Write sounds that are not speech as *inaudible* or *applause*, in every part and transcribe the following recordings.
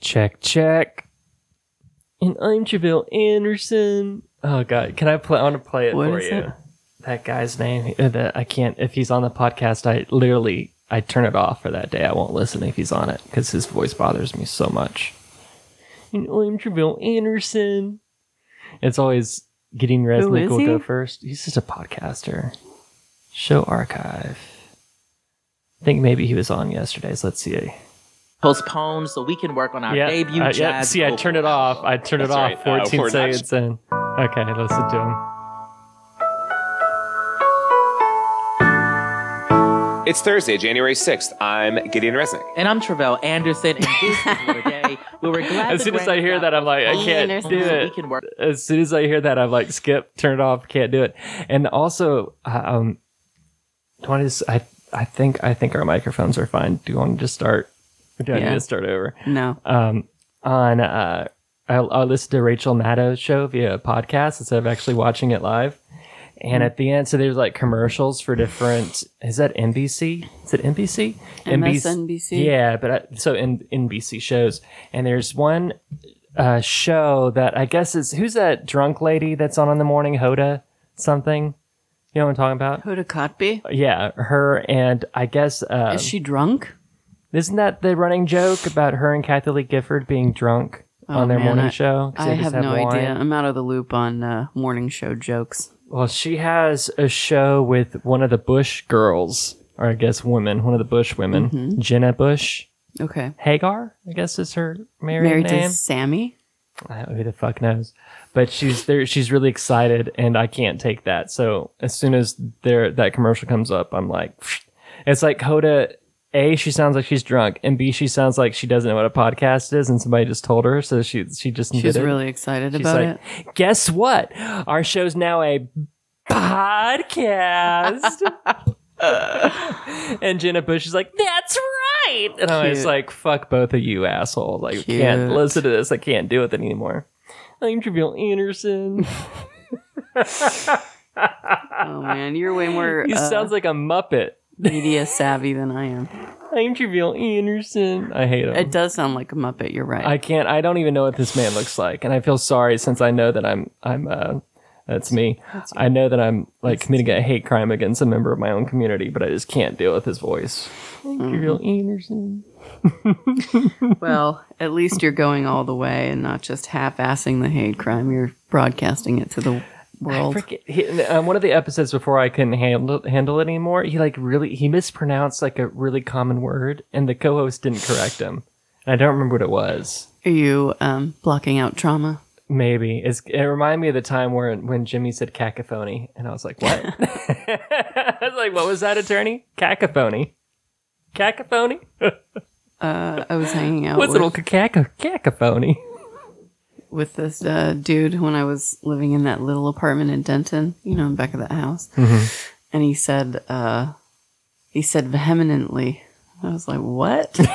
Check, check. And I'm Javale Anderson. Oh god, can I play? I want to play it What for you. it? That guy's name. uh, That I can't. If he's on the podcast, I literally I turn it off for that day. I won't listen if he's on it because his voice bothers me so much. And I'm Javale Anderson. It's always getting Resnick is will he? go first. He's just a podcaster. Show archive. I think maybe he was on yesterday's. Let's see. Postponed so we can work on our debut uh, yeah, jazz. See, I vocal turned it off. I turned it off right. Uh, 14 we're seconds in. Okay, listen to him. It's Thursday, January 6th. I'm Gideon Resnick. And I'm Tre'vell Anderson, and this is What *laughs* a Day. We were glad As soon as I hear that, I'm like, I can't Anderson do it. We can work. As soon as I hear that, I'm like, skip, turn it off, can't do it. And also, uh, um, do you want to just, I, I think, I think our microphones are fine. Do you want to just start? Or do I need Yeah. to start over? No. um, on uh, I, I listened to Rachel Maddow's show via podcast instead of actually watching it live. And at the end, so there's like commercials for different. Is that NBC? Is it NBC? MSNBC? Yeah, but I, so in NBC shows, and there's one uh, show that I guess is who's that drunk lady that's on in the morning? Hoda something. You know what I'm talking about? Hoda Kotb? Yeah, her and I guess um, Is she drunk? Isn't that the running joke about her and Kathie Lee Gifford being drunk on their Oh, man, morning I- show? 'Cause I they just have no wine? idea. I'm out of the loop on uh, morning show jokes. Well, she has a show with one of the Bush girls, or I guess women, one of the Bush women, Mm-hmm. Jenna Bush. Okay. Hager, I guess is her married, Married name. to Sammy? I- don't, Who the fuck knows? But she's there. She's really excited, and I can't take that. So as soon as there that commercial comes up, I'm like, it's like Hoda. A, she sounds like she's drunk, and B, she sounds like she doesn't know what a podcast is, and somebody just told her, so she she just She's really excited She's about like, it. guess what? Our show's now a podcast. *laughs* and Jenna Bush is like, that's right. And I was like, fuck both of you assholes. Like, I can't listen to this. I can't do it anymore. I'm Javale Anderson. *laughs* *laughs* Oh, man. You're way more he uh, sounds like a Muppet. Media savvy than I am. I'm Javale Anderson. I hate him. It does sound like a Muppet. You're right. I can't. I don't even know what this man looks like, and I feel sorry since I know that I'm. I'm. Uh, that's me. I know that I'm like committing a hate crime against a member of my own community, but I just can't deal with his voice. Gabriel Anderson. *laughs* well, at least you're going all the way and not just half-assing the hate crime. You're broadcasting it to the world. forget. He, um, one of the episodes before I couldn't handle handle it anymore. He like really he mispronounced like a really common word, and the co-host didn't correct him. And I don't remember what it was. Are you um, blocking out trauma? Maybe it's, it reminded me of the time where when Jimmy said cacophony, and I was like, "What?" *laughs* *laughs* I was like, "What was that, attorney? Cacophony? Cacophony? *laughs* Uh, I was hanging out What's with, little caco- cacophony?" With this uh, dude when I was living in that little apartment in Denton, you know, in back of that house. Mm-hmm. And he said, uh, he said vehemently. I was like, what? *laughs*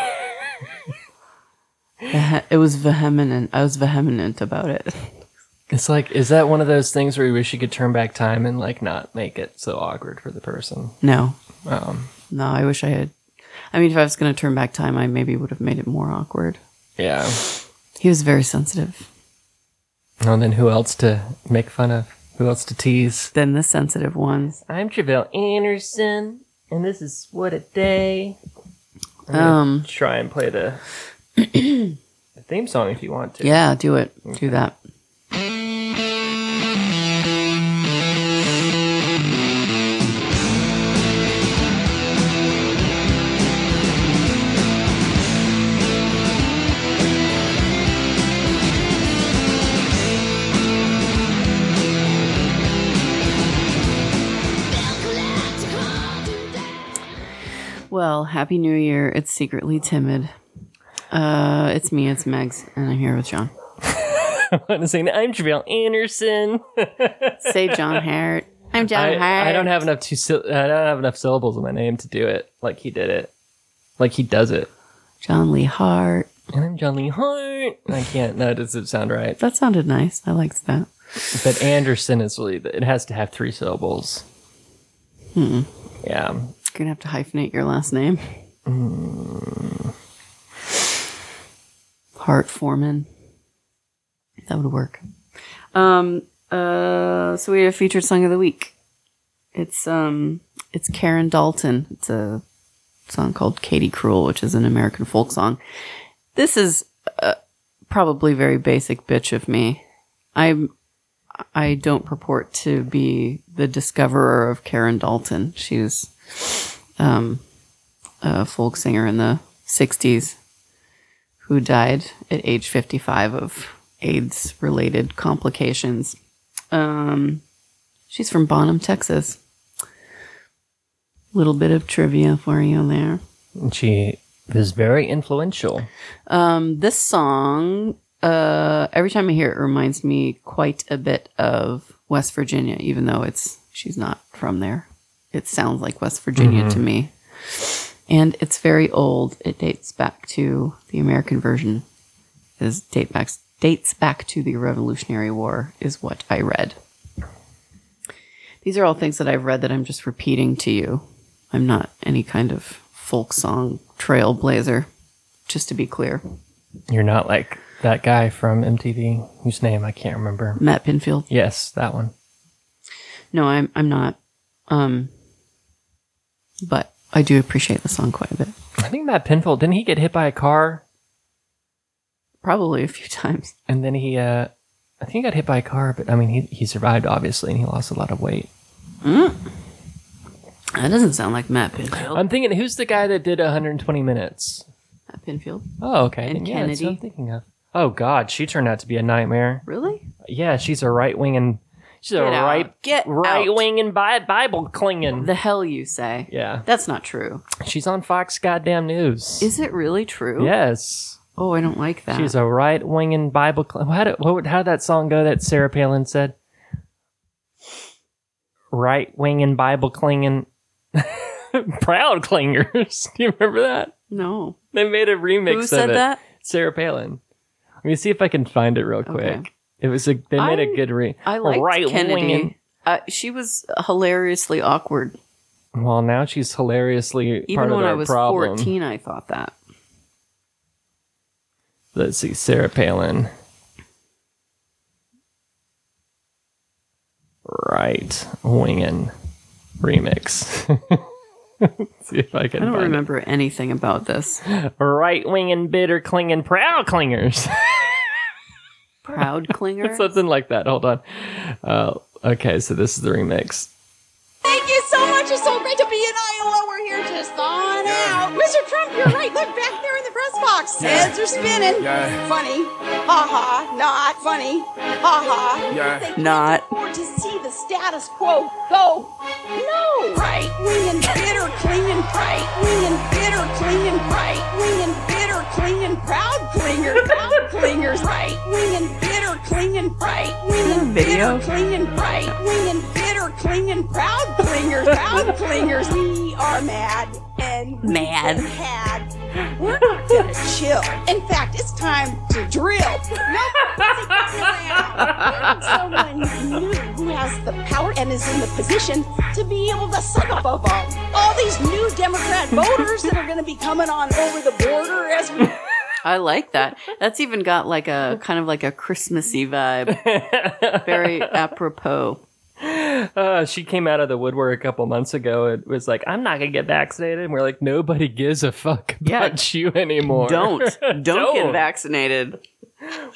It was vehement. I was vehement about it. It's like, is that one of those things where you wish you could turn back time and like not make it so awkward for the person? No, Um, no, I wish I had. I mean, if I was going to turn back time, I maybe would have made it more awkward. yeah. He was very sensitive. And then who else to make fun of? Who else to tease? Then the sensitive ones. I'm Javale Anderson, and this is what a day. Um, try and play the, *clears throat* the theme song if you want to. yeah, do it. Do that. Happy New Year. It's secretly timid. Uh, it's me. It's Megs, and I'm here with John. I want to sing. I'm Javale Anderson. *laughs* Say John Hart. I'm John I, Hart. I don't have enough two. syll- I don't have enough syllables in my name to do it like he did it, like he does it. John Lee Hart. And I'm John Lee Hart. I can't. No, it doesn't sound right. That sounded nice. I liked that. But Anderson is really. It has to have three syllables. Hmm. Yeah. You're gonna have to hyphenate your last name. Hart Foreman. That would work. Um, uh, so we have a featured song of the week. It's um, it's Karen Dalton. It's a song called "Katie Cruel," which is an American folk song. This is uh, probably very basic bitch of me. I'm I don't purport to be the discoverer of Karen Dalton. She was um, a folk singer in the 60s who died at age 55 of AIDS related complications. Um, she's from Bonham, Texas. Little bit of trivia for you there. She was very influential. Um, this song, uh, every time I hear it, reminds me quite a bit of West Virginia, even though it's she's not from there. It sounds like West Virginia to me, and it's very old. It dates back to the American version. Is date back dates back to the Revolutionary War, is what I read. These are all things that I've read that I'm just repeating to you. I'm not any kind of folk song trailblazer, just to be clear. You're not like that guy from MTV whose name I can't remember. Matt Pinfield. Yes, that one. No, I'm I'm not. Um, but I do appreciate the song quite a bit. I think Matt Pinfield didn't he get hit by a car Probably a few times. and then he uh I think he got hit by a car, but I mean he he survived obviously and he lost a lot of weight. That doesn't sound like Matt Pinfield. I'm thinking who's the guy that did 120 minutes? Matt Pinfield. Oh, okay. And then yeah, that's what I'm Kennedy. thinking of. Oh God, she turned out to be a nightmare. Really? Yeah, she's a right wing and she's a right Get right out. wing and Bi- Bible clinging. The hell you say? yeah, That's not true. she's on Fox goddamn news. Is it really true? yes, Oh, I don't like that. she's a right wing and Bible. Cl- how did what, would- how did that song go that Sarah Palin said? Right wing and Bible clinging, *laughs* proud clingers. *laughs* Do you remember that? no. They made a remix Who of said it. that? Sarah Palin. Let me see if I can find it real quick. Okay. It was a they made a I- good re. I liked right Kennedy. Uh, she was hilariously awkward. Well, now she's hilariously Even part of when I was problem. 14, I thought that. Let's see, Sarah Palin. Right winging remix. *laughs* See if I can. I don't remember anything about this. Right winging, bitter clinging, proud clingers. *laughs* Proud clinger. *laughs* Something like that. Hold on. Uh, okay, so this is the remix. Thank you so much. It's so great to be in Iowa. We're here just thawing out. Mr. Trump, you're right. Look back there in the press box. Heads are spinning. Yeah. Funny. Ha ha. Not funny. Ha ha. Yeah. They can't Not. afford to see the status quo go. No. Right wing and bitter, clinging. Right wing and bitter, clinging. Right wing and bitter, clinging. Proud clingers. Proud clingers. Right wing and bitter, clinging. Right wing and Video? bitter, clinging. Right wing and bitter, clinging. Proud clingers. Proud clingers. We are mad and we've Mad. had. We're not gonna chill. In fact, it's time to drill. *laughs* No, someone new who has the power and is in the position to be able to suck up of all, all these new Democrat voters that are going to be coming on over the border as we I like that. That's even got like a kind of like a Christmassy vibe. *laughs* Very apropos. Uh, she came out of the woodwork a couple months ago. It was like, I'm not gonna get vaccinated. And we're like, nobody gives a fuck *laughs* Yeah. about you anymore. Don't. Don't, *laughs* Don't. get vaccinated.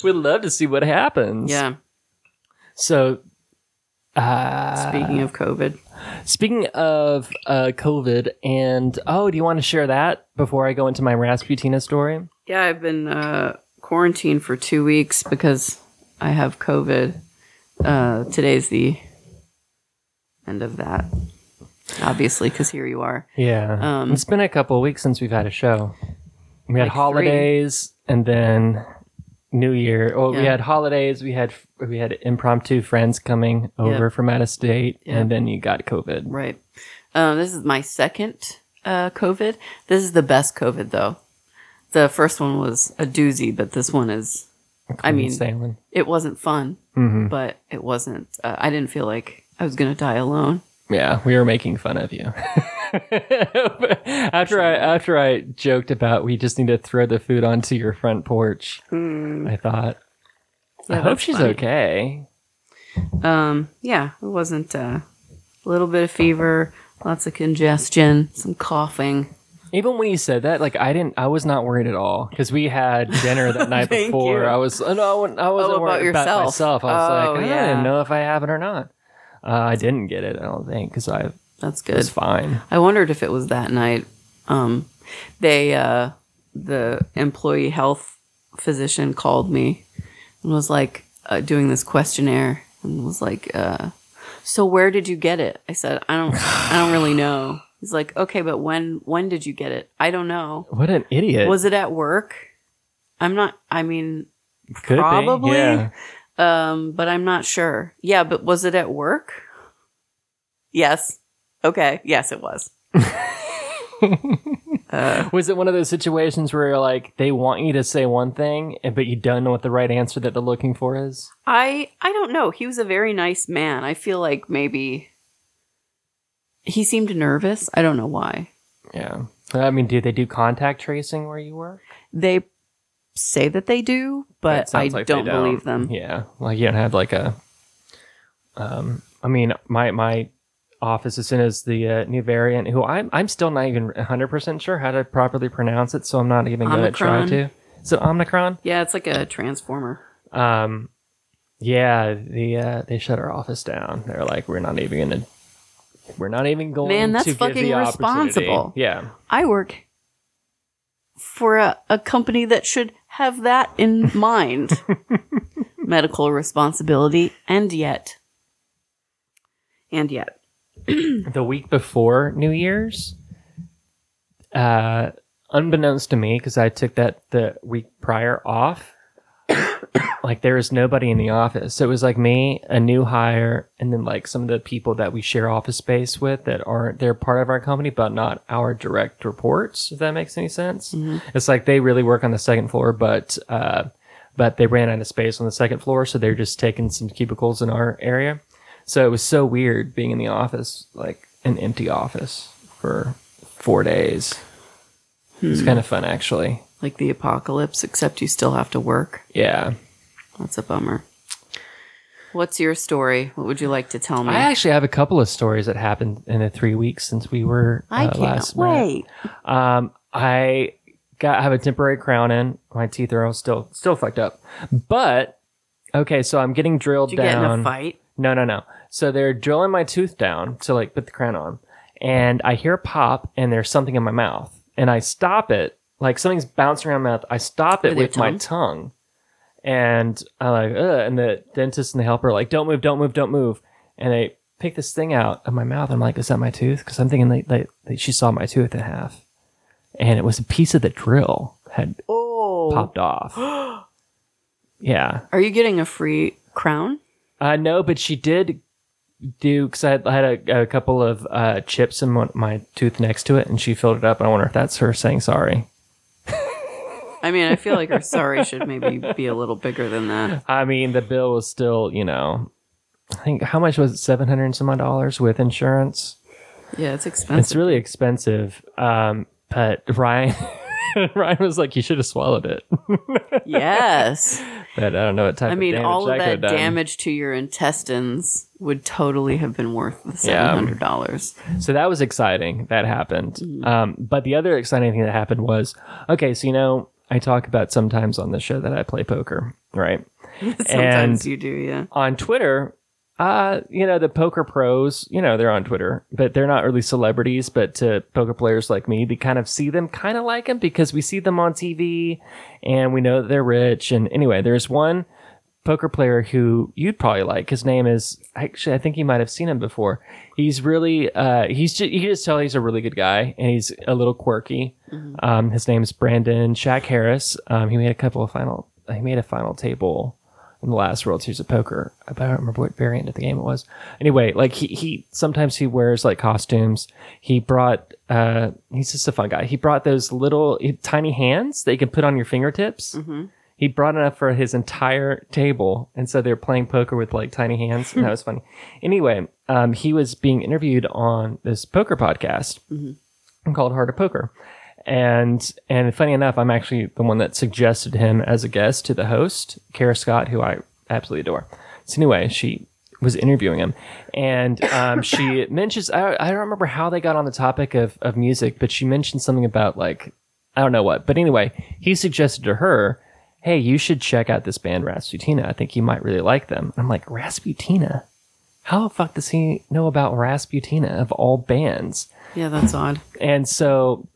We'd love to see what happens. Yeah. So, uh, Speaking of COVID. speaking of uh, COVID, and oh, do you want to share that before I go into my Rasputina story? Yeah, I've been uh, quarantined for two weeks because I have COVID. Uh, today's the end of that. Obviously, because here you are. Yeah. Um, it's been a couple of weeks since we've had a show. We had Like three. holidays and then New Year. Well, we had holidays. We had we had impromptu friends coming over Yeah. from out of state, Yeah. and then you got COVID. Right. Um, this is my second uh, COVID. This is the best COVID, though. The first one was a doozy, but this one is. I mean, sailing. it wasn't fun, Mm-hmm. but it wasn't. Uh, I didn't feel like I was going to die alone. Yeah, we were making fun of you. *laughs* after I after I joked about we just need to throw the food onto your front porch, I thought I hope that's she's funny. okay. Um, yeah, it wasn't uh, a little bit of fever, lots of congestion, some coughing. Even when you said that, like I didn't, I was not worried at all because we had dinner that *laughs* night Thank before. you. I was, uh, no, I wasn't- I wasn't about worried about yourself. myself. I was Oh, like, I yeah. didn't know if I have it or not. Uh, I didn't get it. I don't think because I That's good. fine. I wondered if it was that night. Um, they, uh, the employee health physician called me and was like uh, doing this questionnaire and was like, uh, "So where did you get it?" I said, "I don't, I don't really know." He's like, "Okay, but when, when did you get it?" I don't know. What an idiot! Was it at work? I'm not. I mean, Could be, probably? yeah. Um, but I'm not sure. Yeah, but was it at work? Yes. Okay. Yes, it was. *laughs* Was it one of those situations where you're like they want you to say one thing, but you don't know what the right answer that they're looking for is? I I don't know. He was a very nice man. I feel like maybe he seemed nervous. I don't know why. Yeah. I mean, do they do contact tracing where you work? They say that they do, but I like they don't, believe them. Yeah, like you don't have like a. Um, I mean, my my office as soon as the uh, new variant, who I'm I'm still not even 100 percent sure how to properly pronounce it, so I'm not even going to try to. Is it Omicron? Yeah, it's like a transformer. Um, yeah, the uh, they shut our office down. They're like, we're not even going to. We're not even going Man, that's to give fucking responsible. Yeah, I work for a, a company that should have that in *laughs* mind. Medical responsibility, and yet, and yet, *clears throat* the week before New Year's, uh, unbeknownst to me, because I took that the week prior off, like there was nobody in the office. So it was like me, a new hire, and then like some of the people that we share office space with that aren't they're part of our company, but not our direct reports. If that makes any sense, it's like they really work on the second floor, but uh, but they ran out of space on the second floor, so they're just taking some cubicles in our area. So it was so weird being in the office, like an empty office for four days. It's kind of fun, actually. Like the apocalypse, except you still have to work. Yeah. That's a bummer. What's your story? What would you like to tell me? I actually have a couple of stories that happened in the three weeks since we were uh, I can't last wait. Um, I got I have a temporary crown in. My teeth are all still still fucked up, but okay. So I'm getting drilled Did you get in down. a fight? No, no, no. So they're drilling my tooth down to like put the crown on, and I hear a pop, and there's something in my mouth, and I stop it, like something's bouncing around my mouth. I stop it With with my tongue? and I'm like, Ugh, and the dentist and the helper are like, don't move, don't move, don't move, and they pick this thing out of my mouth. I'm like, is that my tooth? Because I'm thinking they, she saw my tooth in half, and it was a piece of the drill had Oh. popped off. *gasps* yeah, Are you getting a free crown? uh, no, but she did do because I had, I had a, a couple of uh, chips in one, my tooth next to it, and she filled it up. And I wonder if that's her saying sorry. I mean, I feel like her sorry should maybe be a little bigger than that. *laughs* I mean, the bill was still, you know, I think how much was it? Seven hundred and some odd dollars with insurance. Yeah, it's expensive. It's really expensive. Um, but Ryan, *laughs* Ryan was like, "You should have swallowed it." *laughs* yes. but I don't know what type. I mean, of damage all of that, that could have done. damage to your intestines would totally have been worth the $700. So that was exciting. That happened. Mm-hmm. Um, but the other exciting thing that happened was okay. So you know, I talk about sometimes on the show that I play poker, right? *laughs* Sometimes And- you do, yeah. on Twitter, uh, you know, the poker pros, you know, they're on Twitter, but they're not really celebrities. But to poker players like me, we kind of see them kind of like them because we see them on TV and we know that they're rich. And anyway, there's one poker player who you'd probably like. His name is actually, I think you might have seen him before. He's really, uh, he's just, you can just tell he's a really good guy and he's a little quirky. Um, his name is Brandon Shack Harris. Um, he made a couple of final, he made a final table in the last World Series of Poker. I don't remember what variant of the game it was. Anyway, like he, he sometimes he wears like costumes. He brought uh he's just a fun guy. He brought those little tiny hands that you can put on your fingertips. He brought enough for his entire table, and so they were playing poker with like tiny hands, and that was funny. Anyway, um, he was being interviewed on this poker podcast called Heart of Poker, and and funny enough, I'm actually the one that suggested him as a guest to the host, Kara Scott, who I absolutely adore. So anyway, she was interviewing him, and um, she *laughs* mentions I, I don't remember how they got on the topic of of music, but she mentioned something about like I don't know what, but anyway, he suggested to her, "Hey, you should check out this band Rasputina. I think you might really like them." I'm like, Rasputina. How the fuck does he know about Rasputina of all bands? Yeah, that's odd. And so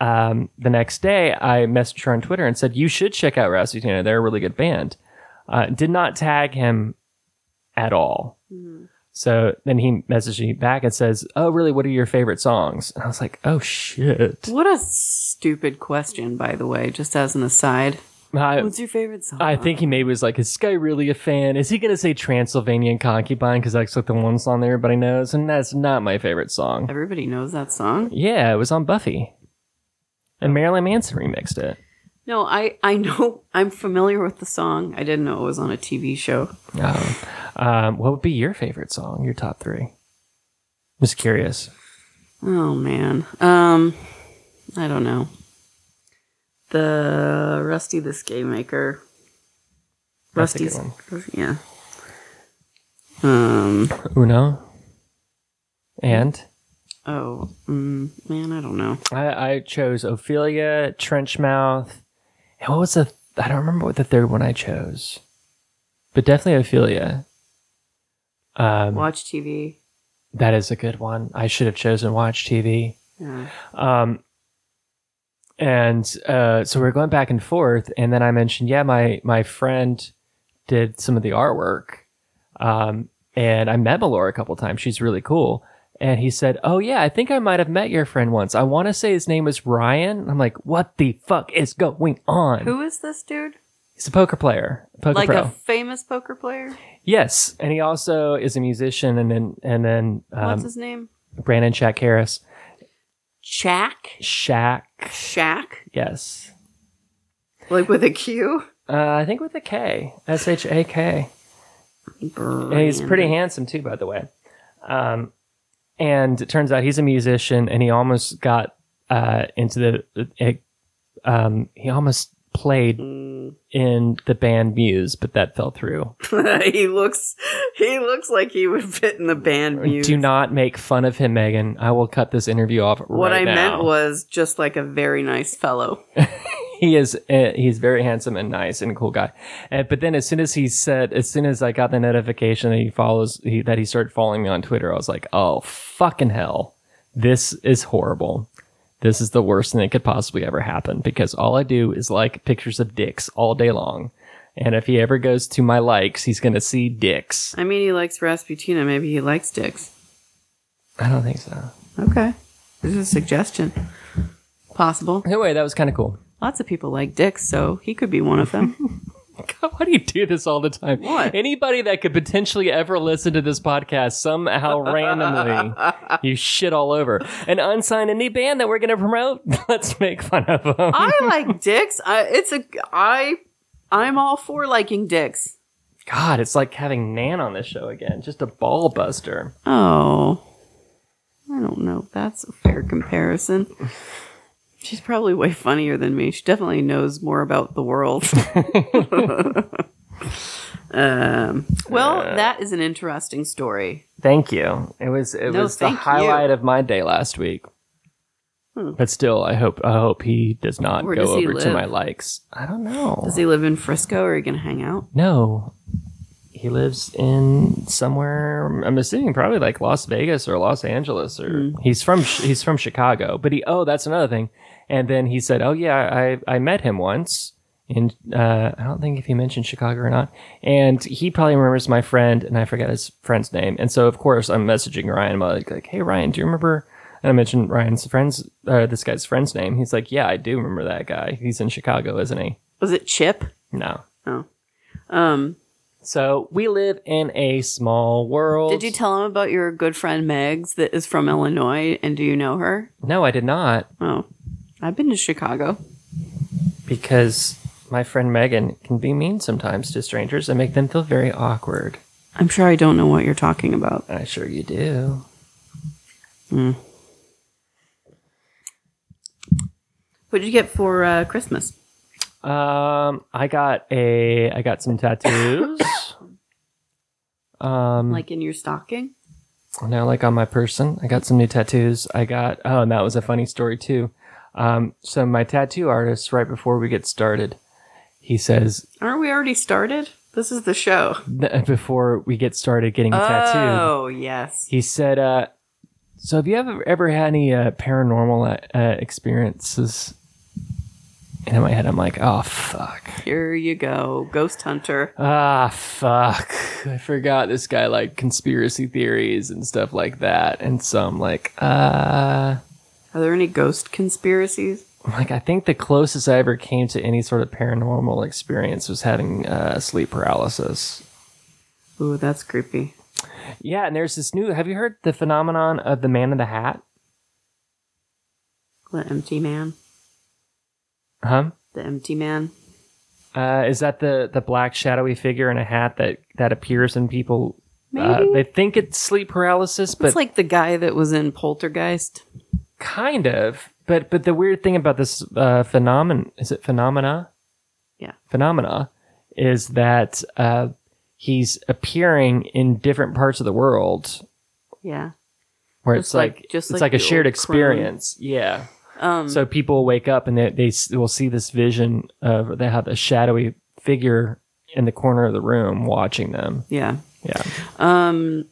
um, the next day, I messaged her on Twitter and said, You should check out Rasputina. They're a really good band. Uh, did not tag him at all. So then he messaged me back and says, Oh, really? What are your favorite songs? And I was like, Oh, shit. What a stupid question, by the way, just as an aside. I, What's your favorite song? I think he maybe was like, Is Sky really a fan? Is he going to say Transylvanian Concubine? Because that's like the one song that everybody knows. And that's not my favorite song. Everybody knows that song. Yeah, it was on Buffy. And Marilyn Manson remixed it. No, I I know I'm familiar with the song. I didn't know it was on a TV show. Oh. Um, what would be your favorite song? Your top three? I Just curious. Oh man. Um I don't know. The Rusty the Skate Maker. Rusty's yeah. Um Uno. And oh mm, man, I don't know. I, I chose Ophelia, Trenchmouth, and what was the? I don't remember what the third one I chose, but definitely Ophelia. Um, Watch TV. that is a good one. I should have chosen Watch TV. Yeah. Um, and uh, so we're going back and forth, and then I mentioned, yeah, my my friend did some of the artwork, um, and I met Melora a couple times. She's really cool. And he said, "Oh yeah, I think I might have met your friend once. I want to say his name was Ryan." I'm like, "What the fuck is going on?" Who is this dude? He's a poker player, poker Like pro. a famous poker player? yes, and he also is a musician. And then and then What's um, his name? Brandon Shack Harris, Shaq? Shack. Shack? Yes, Like with a Q? uh, I think with a K, S H A K. And he's pretty handsome too, by the way. Um, and it turns out he's a musician, and he almost got uh, into the. It, um, he almost played in the band Muse, but that fell through. *laughs* he looks he looks like he would fit in the band Muse. Do not make fun of him, Megan. I will cut this interview off. what right I now. meant was just like a very nice fellow. *laughs* he is uh, he's very handsome and nice and a cool guy. Uh, but then as soon as he said, as soon as I got the notification that he follows, he, that he started following me on Twitter, I was like, oh fucking hell, this is horrible. This is the worst thing that could possibly ever happen because all I do is like pictures of dicks all day long. And if he ever goes to my likes, he's going to see dicks. I mean, he likes Rasputina. Maybe he likes dicks. I don't think so. Okay. This is a suggestion. Possible. Anyway, that was kind of cool. Lots of people like dicks, so he could be one of them. *laughs* God, *laughs* why do you do this all the time? What? Anybody that could potentially ever listen to this podcast somehow *laughs* randomly, you shit all over. An unsigned indie band that we're going to promote. *laughs* Let's make fun of them. I like dicks. I, it's a I. I'm all for liking dicks. God, it's like having Nan on this show again. Just a ball buster. Oh, I don't know. if That's a fair comparison. She's probably way funnier than me. She definitely knows more about the world. *laughs* um, well, that is an interesting story. Thank you. It was it No, was the thank you. highlight of my day last week. But still, I hope I hope he does not Where go does over to my likes. I don't know. Does he live in Frisco or are you going to hang out? No. He lives in somewhere I'm assuming probably like Las Vegas or Los Angeles or he's from he's from Chicago. But he oh that's another thing. And then he said, "Oh yeah, I I met him once." And uh, I don't think if he mentioned Chicago or not. And he probably remembers my friend, and I forget his friend's name. And so, of course, I'm messaging Ryan. I'm like, like, "Hey, Ryan, do you remember?" And I mentioned Ryan's friend's, uh, this guy's friend's name. He's like, "Yeah, I do remember that guy. He's in Chicago, isn't he?" Was it Chip? No. Oh. Um, So we live in a small world. did you tell him about your good friend Megs that is from Illinois and do you know her? No, I did not Oh. I've been to Chicago. because my friend Megan can be mean sometimes to strangers and make them feel very awkward. I'm sure I don't know what you're talking about. I sure you do. What did you get for uh, Christmas? Um, I got a, I got some tattoos. *coughs* um, Like in your stocking? now like on my person, I got some new tattoos. I got, oh, and that was a funny story too. Um, so my tattoo artist, right before we get started, he says, Aren't we already started? This is the show. *laughs* th- before we get started getting tattooed, Oh, yes. he said, uh, so have you ever ever had any uh, paranormal uh, experiences? And in my head, I'm like, oh fuck, Here you go. Ghost Hunter. ah fuck, I forgot this guy like conspiracy theories and stuff like that. And so I'm like, uh, Are there any ghost conspiracies? like I think the closest I ever came to any sort of paranormal experience was having uh, sleep paralysis. Ooh, that's creepy. Yeah, and there's this new. Have you heard the phenomenon of the man in the hat? The empty man. Huh? The empty man. Uh, is that the the black shadowy figure in a hat that that appears in people? Uh, Maybe. they think it's sleep paralysis, but it's like the guy that was in Poltergeist. kind of. But but the weird thing about this uh, phenomenon is it phenomena? Yeah. Phenomena is that uh, he's appearing in different parts of the world Yeah. where Just it's like- like, just it's like like, a shared old crone. experience. Yeah. Um, So people wake up and they, they will see this vision of they have a shadowy figure in the corner of the room watching them. yeah. Yeah. Um,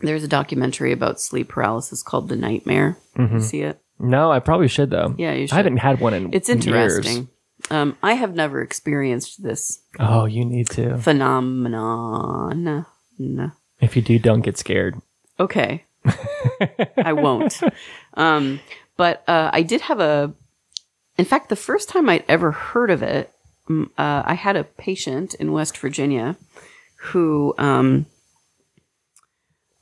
there's a documentary about sleep paralysis called The Nightmare. You see it? No, I probably should though. Yeah, you should. I haven't had one in It's years. interesting. Um, I have never experienced this Oh, you need to. phenomenon. If you do, don't get scared. Okay. *laughs* I won't. Um, but uh, I did have a. In fact, the first time I'd ever heard of it, mm, uh, I had a patient in West Virginia who um,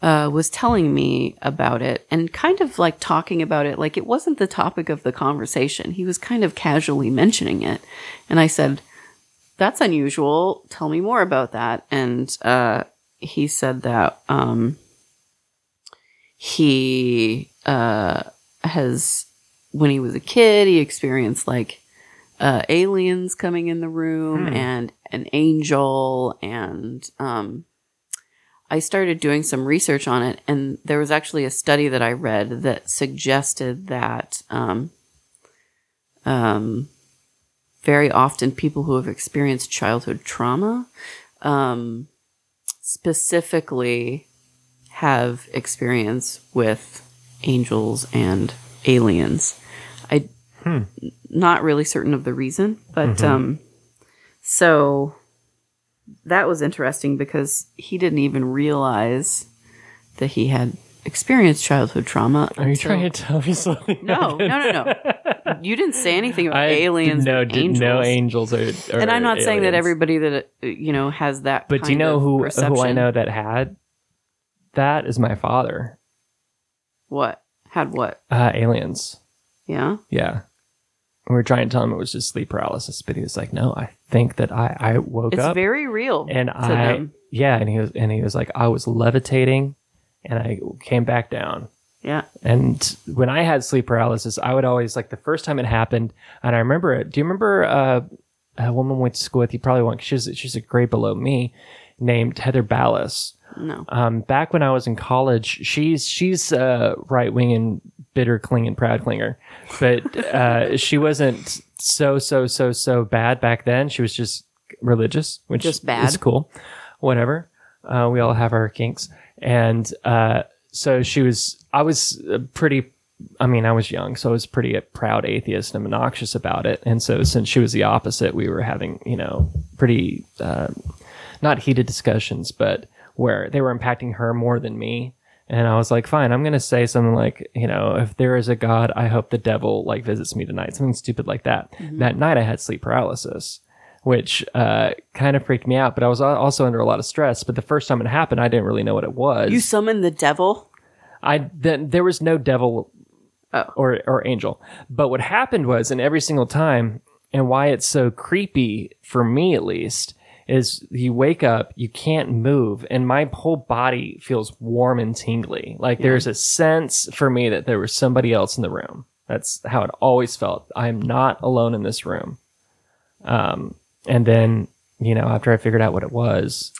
uh, was telling me about it and kind of like talking about it like it wasn't the topic of the conversation. He was kind of casually mentioning it. And I said, That's unusual. Tell me more about that. And uh, he said that. Um, he uh, has when he was a kid he experienced like uh, aliens coming in the room and an angel and um, i started doing some research on it and there was actually a study that i read that suggested that um, um, very often people who have experienced childhood trauma um, specifically have experience with angels and aliens. I not really certain of the reason, but um so that was interesting because he didn't even realize that he had experienced childhood trauma. Are you trying to tell me something? No, no, no, no. You didn't say anything about *laughs* I aliens. No, or did angels. no angels are. are And I'm not saying that everybody that uh, you know has that. But do you know of who who I know that had that is my father. What had what? Uh, aliens. Yeah. Yeah. We were trying to tell him it was just sleep paralysis, but he was like, "No, I think that I I woke It's up It's very real and I them. yeah," and he was and he was like, "I was levitating, and I came back down." Yeah. And when I had sleep paralysis, I would always like the first time it happened, and I remember it. Do you remember uh, a woman went to school with? You probably won't. She's she's a grade below me, named Heather Ballas. No. Um, back when I was in college, she's she's uh, right wing and bitter cling and proud clinger, but uh, *laughs* she wasn't so so so so bad back then. She was just religious, which Just bad. is cool. Whatever. Uh, we all have our kinks, and uh, so she was. I was pretty. I mean, I was young, so I was pretty a proud atheist and obnoxious about it. And so, since she was the opposite, we were having, you know, pretty uh, not heated discussions, but where they were impacting her more than me. And I was like, fine, I'm going to say something like, you know, if there is a God, I hope the devil like visits me tonight. Something stupid like that. That night I had sleep paralysis, which uh, kind of freaked me out, but I was also under a lot of stress. But the first time it happened, I didn't really know what it was. You summoned the devil? I then there was no devil Oh. or or angel. But what happened was, and every single time and why it's so creepy for me at least is you wake up, you can't move, and my whole body feels warm and tingly. Like there's a sense for me that there was somebody else in the room. That's how it always felt. I am not alone in this room. Um, and then, you know, after I figured out what it was,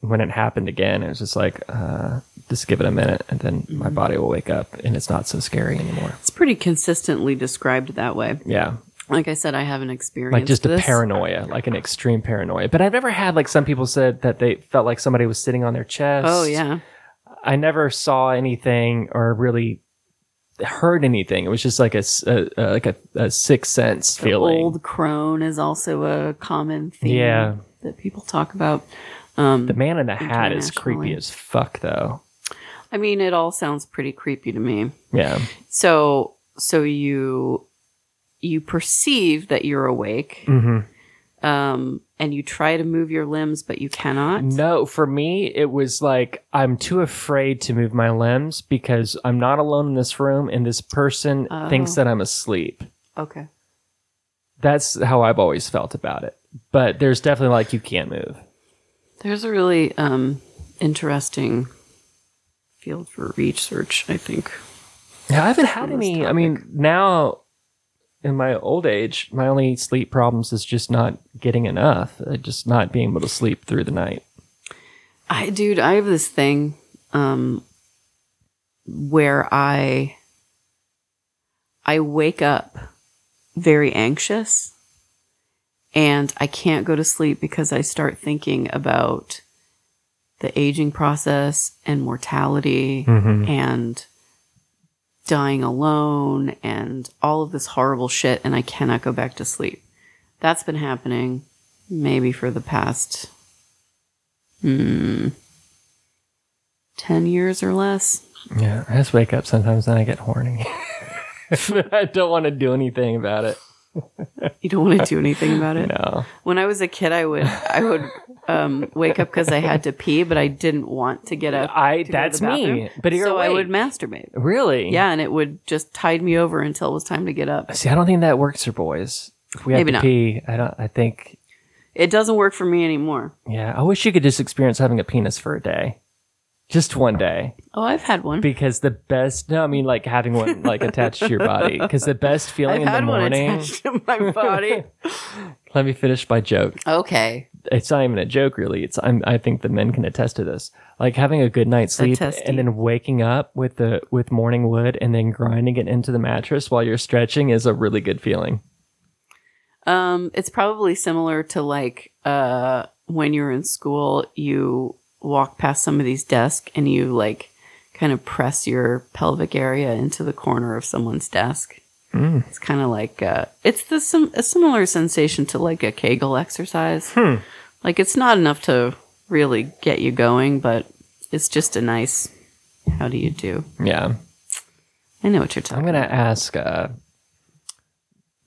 when it happened again, it was just like, uh, just give it a minute and then my body will wake up and it's not so scary anymore. It's pretty consistently described that way. Yeah. Like I said, I haven't experienced Like just a paranoia, like an extreme paranoia. But I've never had like some people said that they felt like somebody was sitting on their chest. Oh yeah, I never saw anything or really heard anything. It was just like a like a, a sixth sense The feeling. old crone is also a common theme Yeah. that people talk about. Um, the man in the hat is creepy as fuck, though. I mean, it all sounds pretty creepy to me. Yeah. So, so you you perceive that you're awake, hmm um, and you try to move your limbs, but you cannot. No, for me, it was like I'm too afraid to move my limbs because I'm not alone in this room and this person thinks Oh. that I'm asleep. Okay. That's how I've always felt about it. But there's definitely like you can't move. There's a really um, interesting field for research, I think. Yeah, I haven't had any. I mean, now in my old age, my only sleep problems is just not getting enough, uh, just not being able to sleep through the night. I, dude, I have this thing um, where I I wake up very anxious and I can't go to sleep because I start thinking about the aging process and mortality and dying alone and all of this horrible shit and I cannot go back to sleep. That's been happening maybe for the past hmm, 10 years or less. Yeah, I just wake up sometimes and I get horny. *laughs* I don't want to do anything about it. You don't want to do anything about it. *laughs* No. When I was a kid, I would I would um, wake up because I had to pee, but I didn't want to get up. I to go to that's me. But so I would awake. masturbate. Really? Yeah, and it would just tide me over until it was time to get up. See, I don't think that works for boys. If we have Maybe to not. pee, I don't. I think. It doesn't work for me anymore. Yeah, I wish you could just experience having a penis for a day, just one day. Oh, I've had one. Because the best. No, I mean like having one like attached to your body. *laughs* Because the best feeling I've in had the one attached to my body. *laughs* Let me finish my joke. okay. It's not even a joke, really. It's I'm, I think the men can attest to this. Like having a good night's sleep Attesty. and then waking up with the with morning wood and then grinding it into the mattress while you're stretching is a really good feeling. Um, it's probably similar to like uh when you're in school, you walk past somebody's desk and you like kind of press your pelvic area into the corner of someone's desk. It's kind of like uh, it's the sim- a similar sensation to like a Kegel exercise. Like it's not enough to really get you going, but it's just a nice. How do you do? Yeah. I know what you're talking. I'm gonna about. ask uh,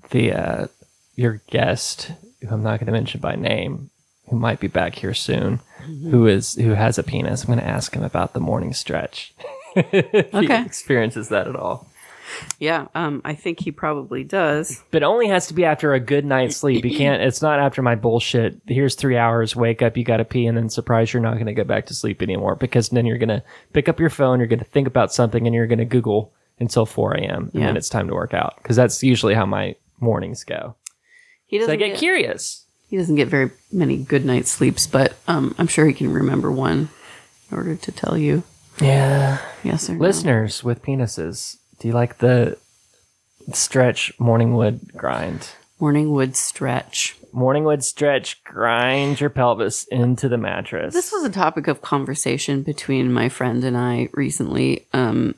the uh, your guest, who I'm not gonna mention by name, who might be back here soon, who is who has a penis. I'm gonna ask him about the morning stretch. if *laughs* he Okay. experiences that at all. Yeah, um, I think he probably does. But only has to be after a good night's sleep. You can't. It's not after my bullshit. Here's three hours. Wake up. You got to pee, and then surprise you're not going to go back to sleep anymore because then you're going to pick up your phone. You're going to think about something, and you're going to Google until 4 a.m. and Yeah. then it's time to work out because that's usually how my mornings go. He doesn't I get get- curious. He doesn't get very many good night sleeps, but um, I'm sure he can remember one in order to tell you Yeah. yes or no. Listeners with penises, do you like the stretch morning wood grind? Morning wood stretch. Morning wood stretch, grind your pelvis into the mattress. This was a topic of conversation between my friend and I recently. Um,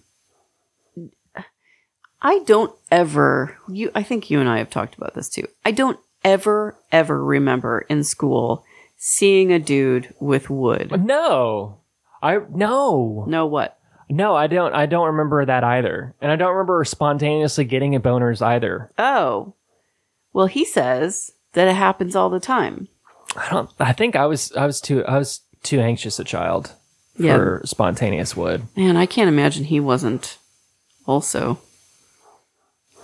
I don't ever you. I think you and I have talked about this too. I don't ever ever remember in school seeing a dude with wood. no. I no. No, what? No, I don't. I don't remember that either, and I don't remember spontaneously getting a boners either. Oh, well, he says that it happens all the time. I don't. I think I was. I was too. I was too anxious a child Yeah. for spontaneous wood. Man, I can't imagine he wasn't also.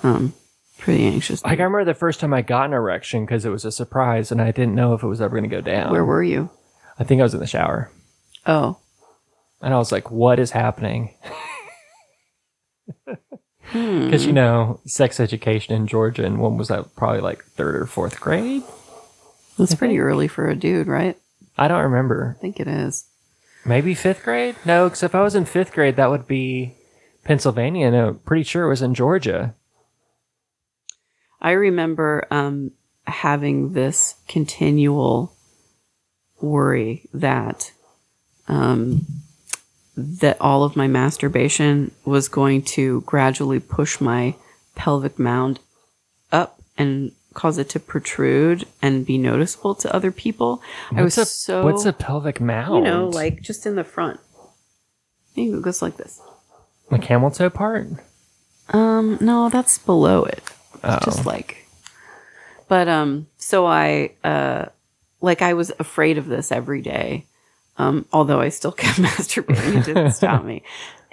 Um, Pretty anxious. Like I remember the first time I got an erection because it was a surprise and I didn't know if it was ever going to go down. Where were you? I think I was in the shower Oh, and I was like, "What is happening?" Hmm. Because you know, sex education in Georgia, and when was that? Probably like third or fourth grade. that's pretty early for a dude, right? I don't remember. I think it is. Maybe fifth grade? No, because if I was in fifth grade, that would be Pennsylvania, and I'm pretty sure it was in Georgia. I remember um, having this continual worry that um, that all of my masturbation was going to gradually push my pelvic mound up and cause it to protrude and be noticeable to other people. I was What's a, so what's a pelvic mound? you know like just in the front. I think it goes like this. the camel toe part. Um, no, that's below it. It's Oh. just like, but um, so I uh, like I was afraid of this every day. Um, although I still *laughs* kept masturbating, it didn't stop me,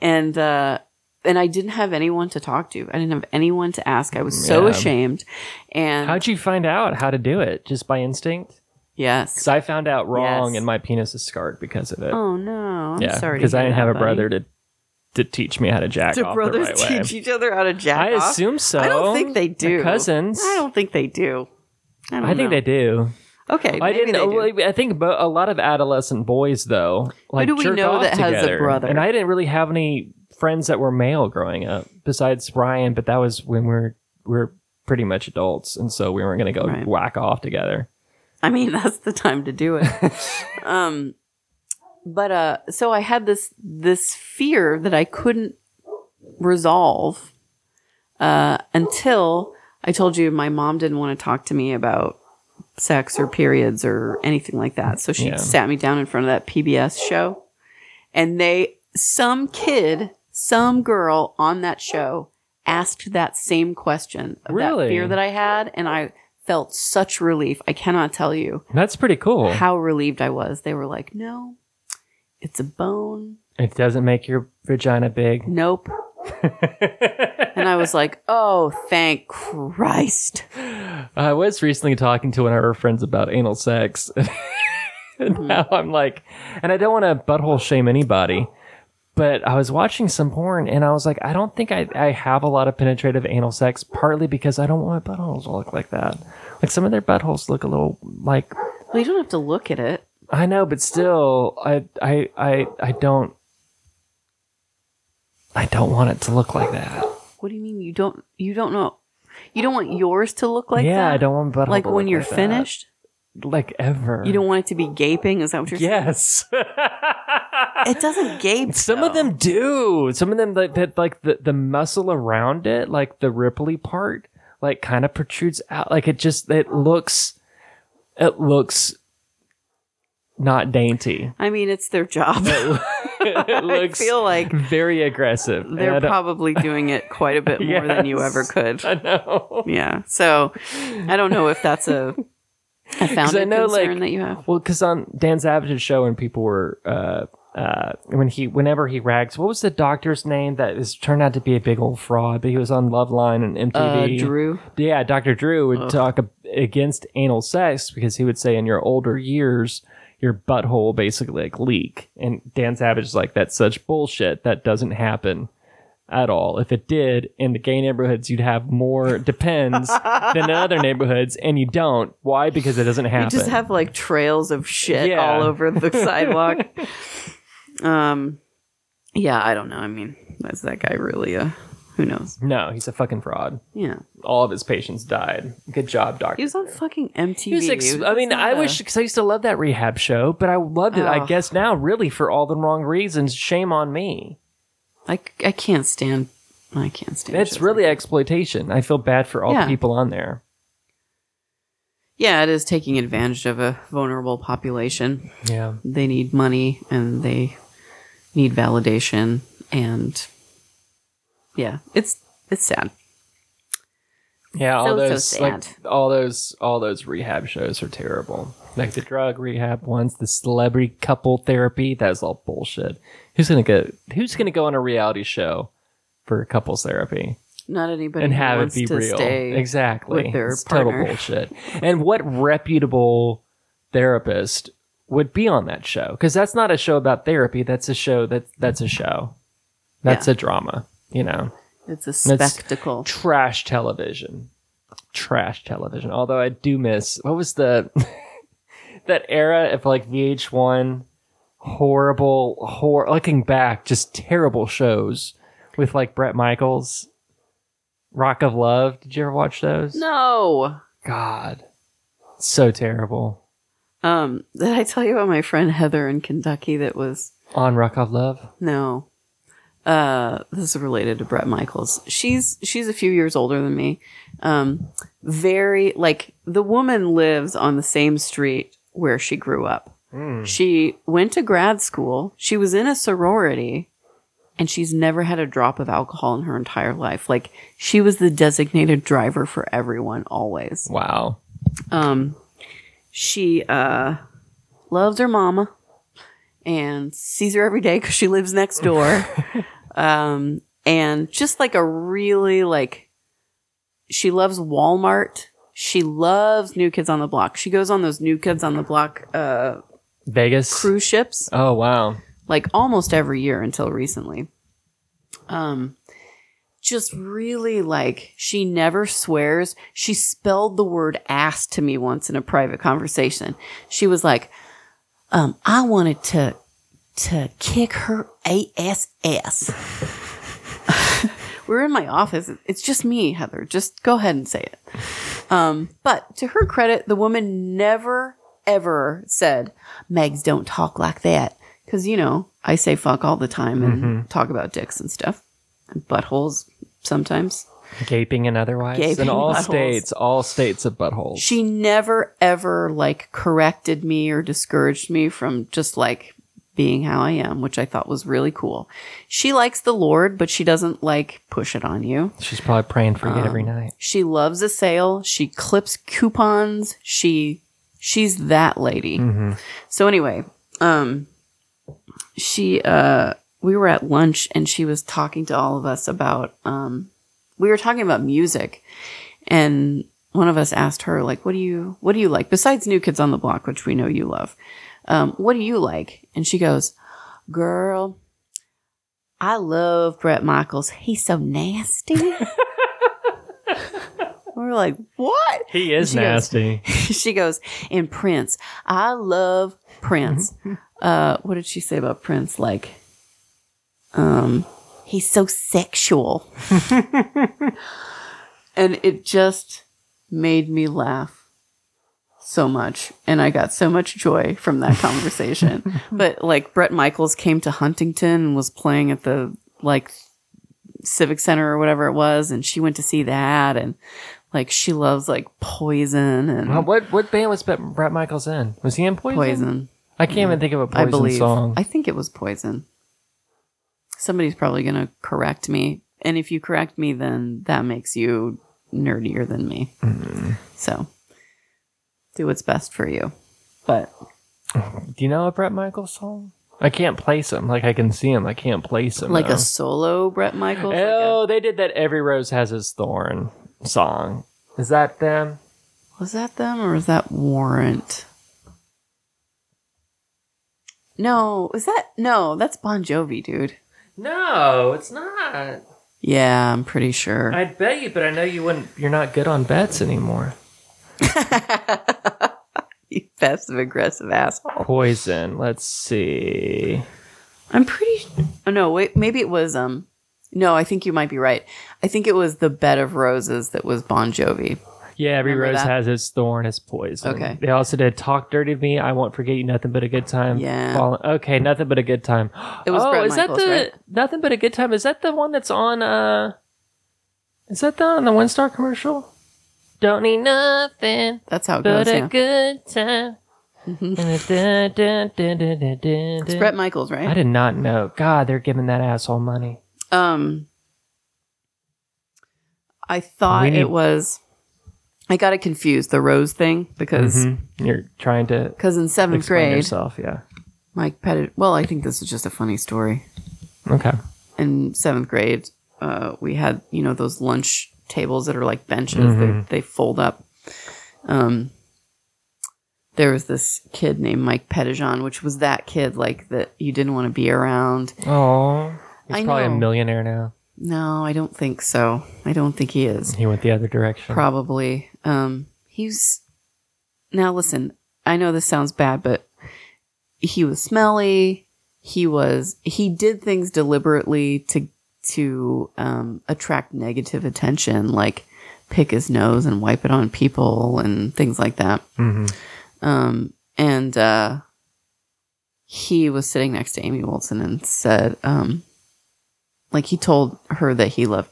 and uh, and I didn't have anyone to talk to. I didn't have anyone to ask. I was so Yeah. ashamed, and How'd you find out how to do it? Just by instinct? yes. Because I found out wrong, Yes. and my penis is scarred because of it. Oh no! I'm yeah, sorry. because I didn't have a brother to to teach me how to jack Do off brothers the right way. teach each other how to jack I off? assume so. I don't think they do. cousins. I don't think they do. I, don't I think they do. Okay, I didn't. I think a lot of adolescent boys though, like do we know that has a together. brother? And I didn't really have any friends that were male growing up, besides Ryan. But that was when we we're we are pretty much adults, and so we weren't going to go Right. whack off together. I mean, *laughs* that's the time to do it. *laughs* um, but uh, so I had this this fear that I couldn't resolve uh, until I told you my mom didn't want to talk to me about sex or periods or anything like that. So she Yeah. sat me down in front of that PBS show, and they some kid, some girl on that show asked that same question of Really? that fear that I had, and I felt such relief. I cannot tell you That's pretty cool. how relieved I was. They were like, "No, it's a bone. it doesn't make your vagina big. Nope." *laughs* and I was like, "Oh, thank Christ!" I was recently talking to one of our friends about anal sex. *laughs* and Mm-hmm. now I'm like, and I don't want to butthole shame anybody, but I was watching some porn and I was like, I don't think I, I have a lot of penetrative anal sex, partly because I don't want my buttholes to look like that. Like some of their buttholes look a little like, Well, you don't have to look at it. I know, but still, I, I, I, I don't, I don't want it to look like that. What do you mean you don't? You don't know? You don't want yours to look like that? yeah, that? I don't want butthole Like to when look you're like that. finished, like ever. you don't want it to be gaping. Is that what you're saying? Yes. *laughs* It doesn't gape. Some of though. them do. Some of them that, that like the, the muscle around it, like the ripply part, like kind of protrudes out. Like it just it looks it looks not dainty. I mean, it's their job. *laughs* *laughs* *laughs* it I feel like very aggressive. They're don't- probably doing it quite a bit *laughs* more than you ever could. I know. Yeah. So I don't know if that's a, a *laughs* founded know, concern like- that you have. Well, because on Dan Savage's show, when people were uh, uh, when he whenever he rags, what was the doctor's name that is turned out to be a big old fraud? But he was on Loveline and Uh, MTV. Drew. Yeah, Dr. Drew would talk ab- against anal sex because he would say in your older years, your butthole basically like leak. And Dan Savage is like, that's such bullshit. That doesn't happen at all. If it did, in the gay neighborhoods, you'd have more *laughs* depends than in other neighborhoods, and you don't. Why? Because it doesn't happen. You just have like trails of shit Yeah. all over the *laughs* sidewalk. um, yeah, I don't know. I mean, is that guy really a? Who knows? no, he's a fucking fraud. Yeah, All of his patients died. Good job, doctor. he was on fucking MTV. He was ex- I mean, I wish because I used to love that rehab show, but I loved it. I Ugh. guess now, really, for all the wrong reasons. Shame on me. I, I can't stand. I can't stand. It's shows really like- exploitation. I feel bad for all Yeah. the people on there. yeah, it is taking advantage of a vulnerable population. Yeah. They need money and they need validation and yeah, it's it's sad. Yeah, all So, so those like all those all those rehab shows are terrible. Like the drug rehab ones, the celebrity couple therapy, that's all bullshit. Who's gonna go who's gonna go on a reality show for couples therapy? Not anybody and have it be real. Exactly. with their it's total bullshit. And what reputable therapist would be on that show? Because that's not a show about therapy. That's a show that that's a show. That's Yeah. a drama. You know, It's a spectacle. trash television. Trash television. Although I do miss what was the *laughs* that era of like VH1 horrible hor looking back just terrible shows with like Bret Michaels Rock of Love. Did you ever watch those? No. God. So terrible. Um, did I tell you about my friend Heather in Kentucky that was On Rock of Love? no. Uh, this is related to Bret Michaels. She's she's a few years older than me. Um, very like the woman lives on the same street where she grew up. She went to grad school. She was in a sorority, and she's never had a drop of alcohol in her entire life. Like she was the designated driver for everyone always. Wow. Um, she uh loves her mama and sees her every day because she lives next door. *laughs* um, and just like a really like, she loves Walmart. She loves New Kids on the Block. She goes on those New Kids on the Block uh, Vegas? cruise ships Oh, wow. like almost every year until recently. Um, just really like she never swears. She spelled the word ass to me once in a private conversation. She was like, um, I wanted to, to kick her ass. We're in my office. It's just me, Heather. Just go ahead and say it. Um, but to her credit, the woman never, ever said, Megs, don't talk like that. Cause, you know, I say fuck all the time and talk about dicks and stuff and buttholes sometimes. Gaping and otherwise. Gaping In all buttholes. states, all states of buttholes. She never ever like corrected me or discouraged me from just like being how I am, which I thought was really cool. She likes the Lord, but she doesn't like push it on you. She's probably praying for you every Um, night. She loves a sale. She clips coupons. She she's that lady. So anyway, um she uh we were at lunch and she was talking to all of us about um we were talking about music and one of us asked her like what do you what do you like besides new kids on the block which we know you love um what do you like and she goes girl i love bret michaels he's so nasty *laughs* we're like what He is She goes- nasty. *laughs* she goes, and Prince. I love Prince. *laughs* uh, what did she say about Prince? Like, um, he's so sexual. and it just made me laugh so much. And I got so much joy from that conversation. *laughs* but like Bret Michaels came to Huntington and was playing at the like Civic Center or whatever it was, and she went to see that and like she loves like poison and Well, what what band was Bret Michaels in? Was he in Poison? poison. I can't even think of a Poison I believe. song. I think it was poison. Somebody's probably gonna correct me, and if you correct me, then that makes you nerdier than me. Mm-hmm. So do what's best for you. But Do you know a Bret Michaels song? I can't place him. Like I can see him. I can't place him. like though. a solo Bret Michaels. like a- oh, they did that. Every rose has its thorn song. Is that them? was that them or was that Warrant? No, is that no? That's Bon Jovi, dude. No, it's not. Yeah, I'm pretty sure. I'd bet you, but I know you wouldn't. You're not good on bets anymore. *laughs* you passive aggressive asshole. Poison. Let's see. I'm pretty. Oh no, wait. Maybe it was. Um, no, I think you might be right. I think it was the Bed of Roses that was Bon Jovi. Yeah, every Remember rose that? has its thorn, its poison. Okay. They also did "Talk Dirty to Me." I won't forget you. Nothing but a good time. Yeah. Fall- okay, nothing but a good time. It was oh, Bret is Michaels, that the right? nothing but a good time? Is that the one that's on? uh Is that the on the one star commercial? Don't need nothing That's how it but goes. a Yeah. good time. *laughs* It's It's Bret Michaels, right? I did not know. God, they're giving that asshole money. Um, I thought need- it was. I got it confused the rose thing because Mhm. You're trying to because in seventh explain grade, yourself. Yeah. Mike Pettit. Well, I think this is just a funny story. Okay. in seventh grade, uh, we had you know those lunch tables that are like benches. They, they fold up. Um, there was this kid named Mike Pettijohn, which was that kid like that you didn't want to be around. Oh, he's I probably a millionaire now. No, I don't think so. I don't think he is. He went the other direction. Probably. Um, he's now listen. I know this sounds bad, but he was smelly. He was he did things deliberately to to um, attract negative attention, like pick his nose and wipe it on people and things like that. Um, and uh, he was sitting next to Amy Wilson and said, um, like he told her that he loved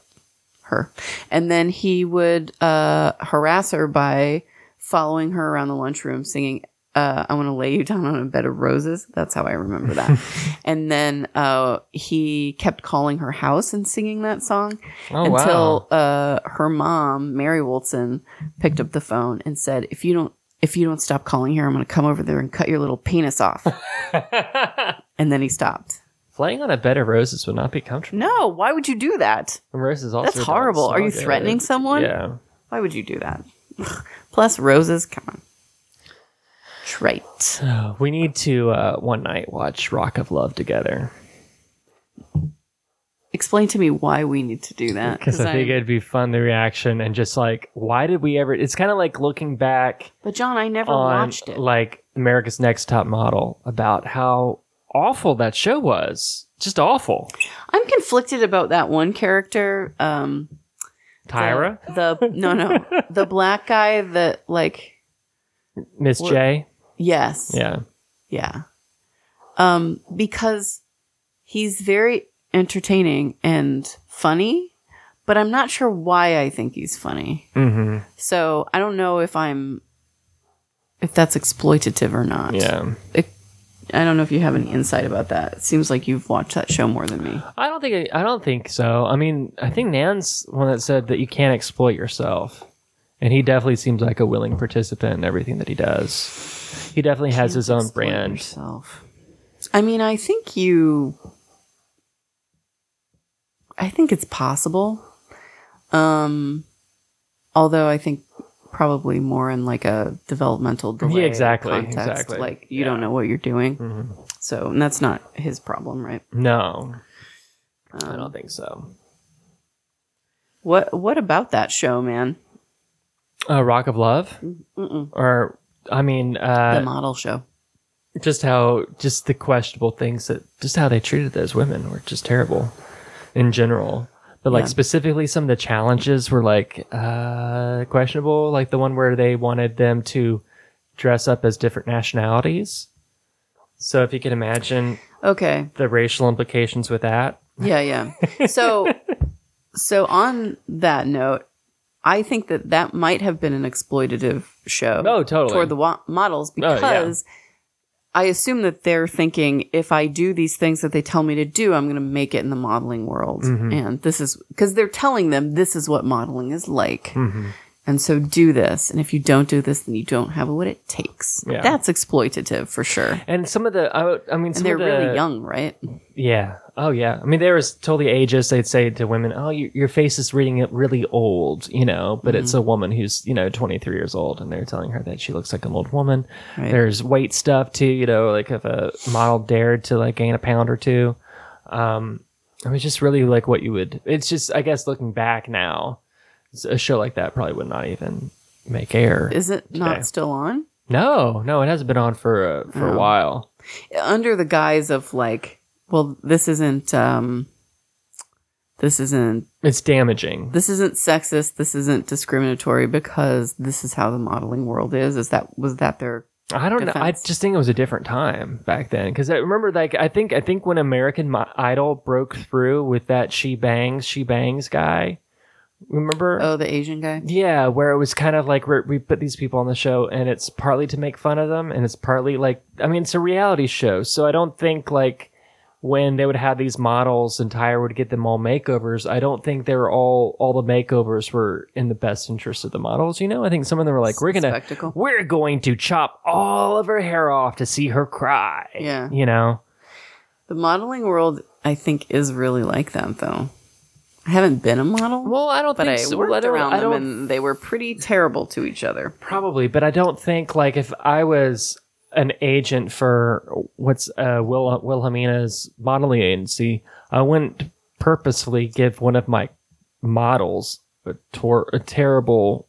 her. And then he would uh, harass her by following her around the lunchroom singing, uh, I want to lay you down on a bed of roses. That's how I remember that. *laughs* and then uh, he kept calling her house and singing that song Oh, until uh, her mom, Mary Wilson, picked up the phone and said, if you don't if you don't stop calling here, I'm going to come over there and cut your little penis off. *laughs* and then he stopped. Laying on a bed of roses would not be comfortable. No, why would you do that? And Roses also That's horrible. Are you threatening someone? Yeah. Why would you do that? *laughs* Plus roses, come on. Oh, we need to uh, one night watch Rock of Love together Explain to me why we need to do that. because I think I'm- it'd be fun the reaction and just like why did we ever? It's kind of like looking back But John, I never on watched it. like America's Next Top Model about how awful that show was. Just awful. I'm conflicted about that one character. Um, Tyra, The, the no no *laughs* the black guy that like Miss J. yes Yeah. yeah um because he's very entertaining and funny but I'm not sure why I think he's funny. Mm-hmm. So I don't know if I'm if that's exploitative or not. Yeah. It, I don't know if you have any insight about that. It seems like you've watched that show more than me. I don't think I don't think so. I mean, I think Nan's one that said that you can't exploit yourself, and he definitely seems like a willing participant in everything that he does. He definitely has his own brand. Yourself. I mean, I think you. I think it's possible. Um, although I think probably more in like a developmental delay Yeah, exactly, context. exactly. Like you don't know what you're doing, Mm-hmm. so and that's not his problem, right? No, I Um, don't think so. What What about that show, man? Uh, Rock of Love, Mm-mm. or I mean, uh, the model show. just how just the questionable things that just how they treated those women were just terrible in general. But like Yeah. specifically, some of the challenges were like uh, questionable. Like the one where they wanted them to dress up as different nationalities. So if you can imagine Okay, the racial implications with that, Yeah, yeah. So, *laughs* so on that note, I think that that might have been an exploitative show. Oh, totally. Toward the wa- models Oh, yeah. because I assume that they're thinking if I do these things that they tell me to do, I'm going to make it in the modeling world. Mm-hmm. And this is because they're telling them this is what modeling is like. Mm-hmm. And so do this. And if you don't do this, then you don't have what it takes. Yeah. That's exploitative for sure. and some of the, I, would- I mean, And they're of the, really young, right? Yeah. Oh, yeah. I mean, they was totally ageist. They'd say to women, "Oh, you, your face is reading it really old," you know. But it's a Mm-hmm. woman who's you know 23 years old, and they're telling her that she looks like an old woman. Right. There's weight stuff too, you know, like if a model dared to like gain a pound or two. Um, I mean, just really like what you would. It's just, I guess, looking back now, a show like that probably would not even make air. Is it not still on? no, no, it hasn't been on for a, for a Oh. while. under the guise of like, well, this isn't, um, this isn't, It's damaging. this isn't sexist. This isn't discriminatory because this is how the modeling world is. Is that, was that their, I don't know. I defense. just think it was a different time back then because I remember, like, I think I think when American Mo- Idol broke through with that "She Bangs, She Bangs" guy. Remember? oh, the Asian guy? Yeah, where it was kind of like we're, we put these people on the show, and it's partly to make fun of them, and it's partly like I mean, it's a reality show, so I don't think like when they would have these models and Tyra would get them all makeovers, I don't think they were all all the makeovers were in the best interest of the models. You know, I think some of them were like, we're gonna Spectacle. we're going to chop all of her hair off to see her cry. Yeah. you know, The modeling world, I think, is really like that though. I haven't been a model. Well, I don't but think I so. worked I around I them, and they were pretty terrible to each other. Probably, but I don't think like if I was an agent for what's uh, Will Wilhelmina's modeling agency, I wouldn't purposefully give one of my models a, tor- a terrible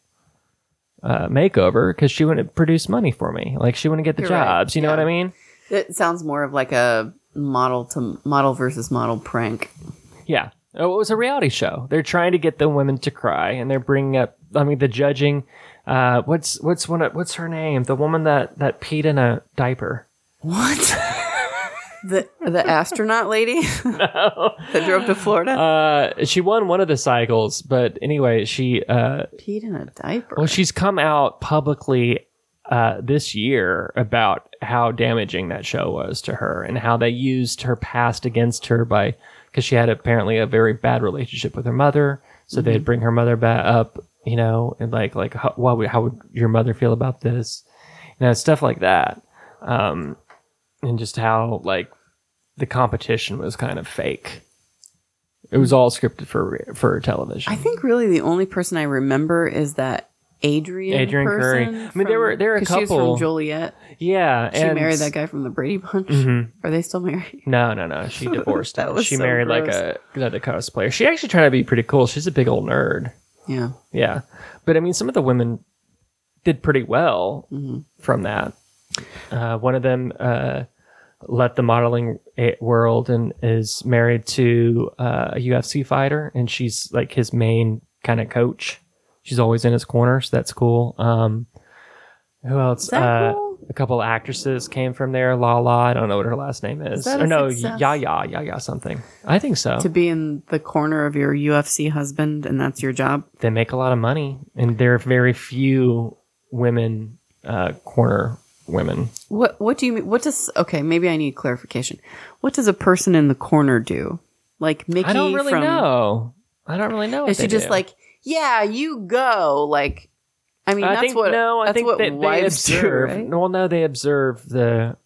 uh, makeover because she wouldn't produce money for me. Like she wouldn't get the You're right. jobs. You know Yeah. what I mean? It sounds more of like a model to model versus model prank. Yeah. Oh, it was a reality show. They're trying to get the women to cry, and they're bringing up. I mean, the judging. Uh, what's what's one? of- What's her name? The woman that that peed in a diaper. What? *laughs* the the astronaut lady *laughs* no. that drove to Florida Uh, she won one of the cycles, but anyway, she uh, peed in a diaper. well, she's come out publicly uh, this year about how damaging that show was to her and how they used her past against her by because she had apparently a very bad relationship with her mother, so they'd bring her mother back up, you know, and like like how, what would, how would your mother feel about this, you know, stuff like that, um, and just how like the competition was kind of fake. It was all scripted for for television. I think really the only person I remember is that Adrianne. Adrianne Curry. I mean, there were- there were a 'cause She was couple- from Joliet. yeah, She married that guy from the Brady Bunch. Are they still married? No, no, no. She *laughs* divorced That was She so married like gross. a another cosplayer. She actually tried to be pretty cool. She's a big old nerd. Yeah. Yeah, but I mean, some of the women did pretty well Mm-hmm. from that. Uh, one of them uh, left the modeling world and is married to uh, a UFC fighter, and she's like his main kind of coach. She's always in his corner, so that's cool. Um, who else? that uh, cool? A couple actresses came from there. La La, I don't know what her last name is. that or no, success? Ya Ya Ya Ya something. I think so. To be in the corner of your UFC husband and that's your job. they make a lot of money, and there are very few women uh, corner women. What What do you mean? What does? Okay, maybe I need clarification. What does a person in the corner do? Like Mickey I don't really from? know. I don't really know. Is she just do. like, yeah, you go? Like, I mean, I that's think what. no. I think what they, wives do, observe. right? Well, no, they observe the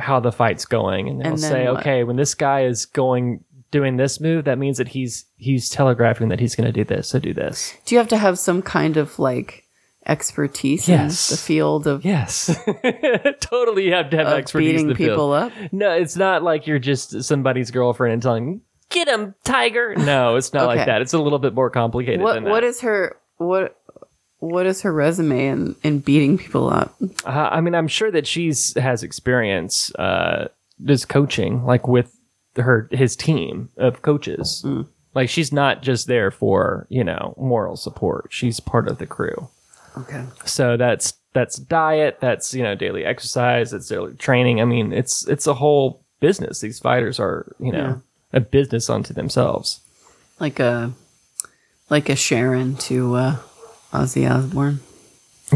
how the fight's going, and they'll And say, what? okay, when this guy is going doing this move, that means that he's he's telegraphing that he's going to do this. So do this. Do you have to have some kind of like expertise Yes. in the field of, Yes, *laughs* totally. You have to have expertise. in beating the field. people up? No, it's not like you're just somebody's girlfriend and telling, "Get him, tiger." No, it's not like that. It's a little bit more complicated What than that. What is her what What is her resume in in beating people up? Uh, I mean, I'm sure that she's has experience uh, just coaching, like with her his team of coaches. Mm. Like she's not just there for you know moral support. She's part of the crew. Okay. So that's that's diet. That's you know daily exercise. That's daily training. I mean, it's it's a whole business. These fighters are you know a business unto themselves. Like a like a Sharon to uh, Ozzy Osbourne.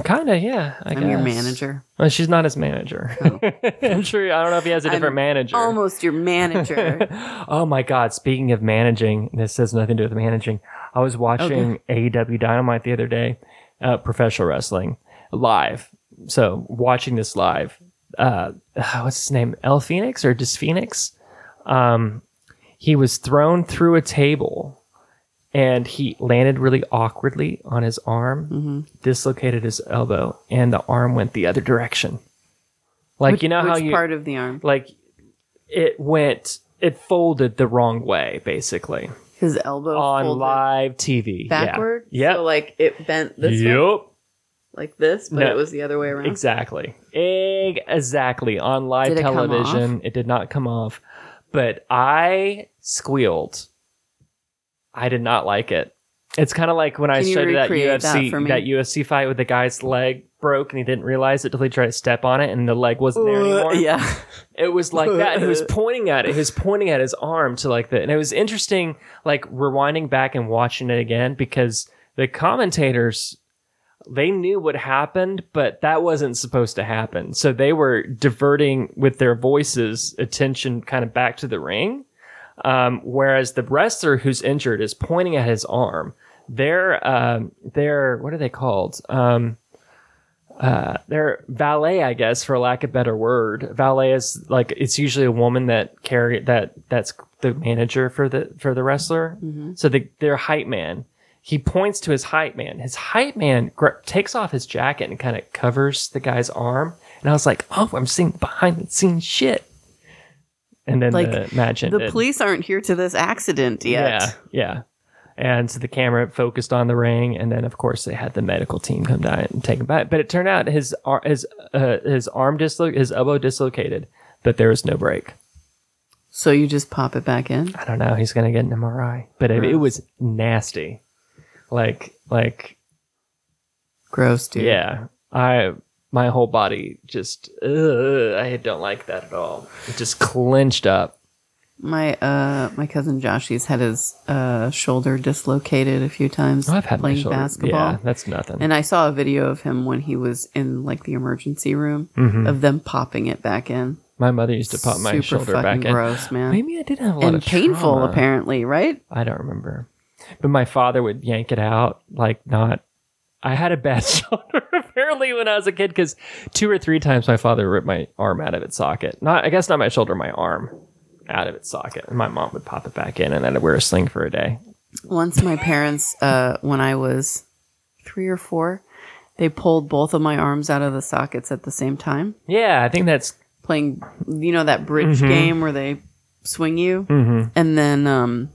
Kind of, yeah. I I'm your manager. Well, she's not his manager. *laughs* I'm sure. I don't know if he has a different I'm manager. Almost your manager. *laughs* Oh my God! Speaking of managing, this has nothing to do with managing. I was watching AEW Dynamite the other day, uh, professional wrestling live. So watching this live, uh, *sighs* what's his name? El Phoenix or just Phoenix? Um, he was thrown through a table, and he landed really awkwardly on his arm, mm-hmm. dislocated his elbow, and the arm went the other direction. Like you know how you part of the arm? like it went it folded the wrong way basically His elbow on live tv backward. yeah So like it bent this way, yep like this, but No. it was the other way around. exactly exactly on live Did it television it did not come off but i squealed i did not like it it's kind of like when i Can you started that recreate that ufc for me? that ufc fight with the guy's leg broke and he didn't realize it till he tried to step on it and the leg wasn't there uh, anymore yeah. It was like that. And He was *laughs* pointing at it. He was pointing at his arm to like the, and it was interesting, like rewinding back and watching it again because the commentators, they knew what happened, but that wasn't supposed to happen. So they were diverting with their voices attention kind of back to the ring. Um, whereas the wrestler who's injured is pointing at his arm. They're, um, they're, what are they called? Um, uh, they're valet, I guess, for lack of a better word. Valet is like it's usually a woman that carry that that's the manager for the for the wrestler. So the their hype man. He points to his hype man. His hype man gr- takes off his jacket and kind of covers the guy's arm. And I was like, "Oh, I'm seeing behind the scenes shit." And then Like, the match The police aren't here to this accident yet. Yeah, yeah. And so the camera focused on the ring, and then of course they had the medical team come down and take him back. But it turned out his ar- his uh, his arm dislo- his elbow dislocated, but there was no break. So you just pop it back in. I don't know. He's gonna get an MRI, but it, it was nasty. Like like Gross, dude. yeah, I my whole body just ugh, I don't like that at all. It just clenched up. My uh my cousin Josh, he's had his uh shoulder dislocated a few times Oh, I've had playing basketball. Yeah, that's nothing. And I saw a video of him when he was in like the emergency room Mm-hmm. of them popping it back in. my mother used to pop my Super shoulder fucking back in. gross, man. Maybe I did have a lot and of painful trauma. apparently, right? I don't remember. But my father would yank it out, like not. I had a bad *laughs* shoulder apparently when I was a kid because two or three times my father ripped my arm out of its socket. Not, I guess not my shoulder, my arm out of its socket, and my mom would pop it back in, and I'd wear a sling for a day. Once my parents, uh, when I was three or four, they pulled both of my arms out of the sockets at the same time, Yeah, I think that's playing, you know, that bridge Mm-hmm. game where they swing you. Mm-hmm. And then, um,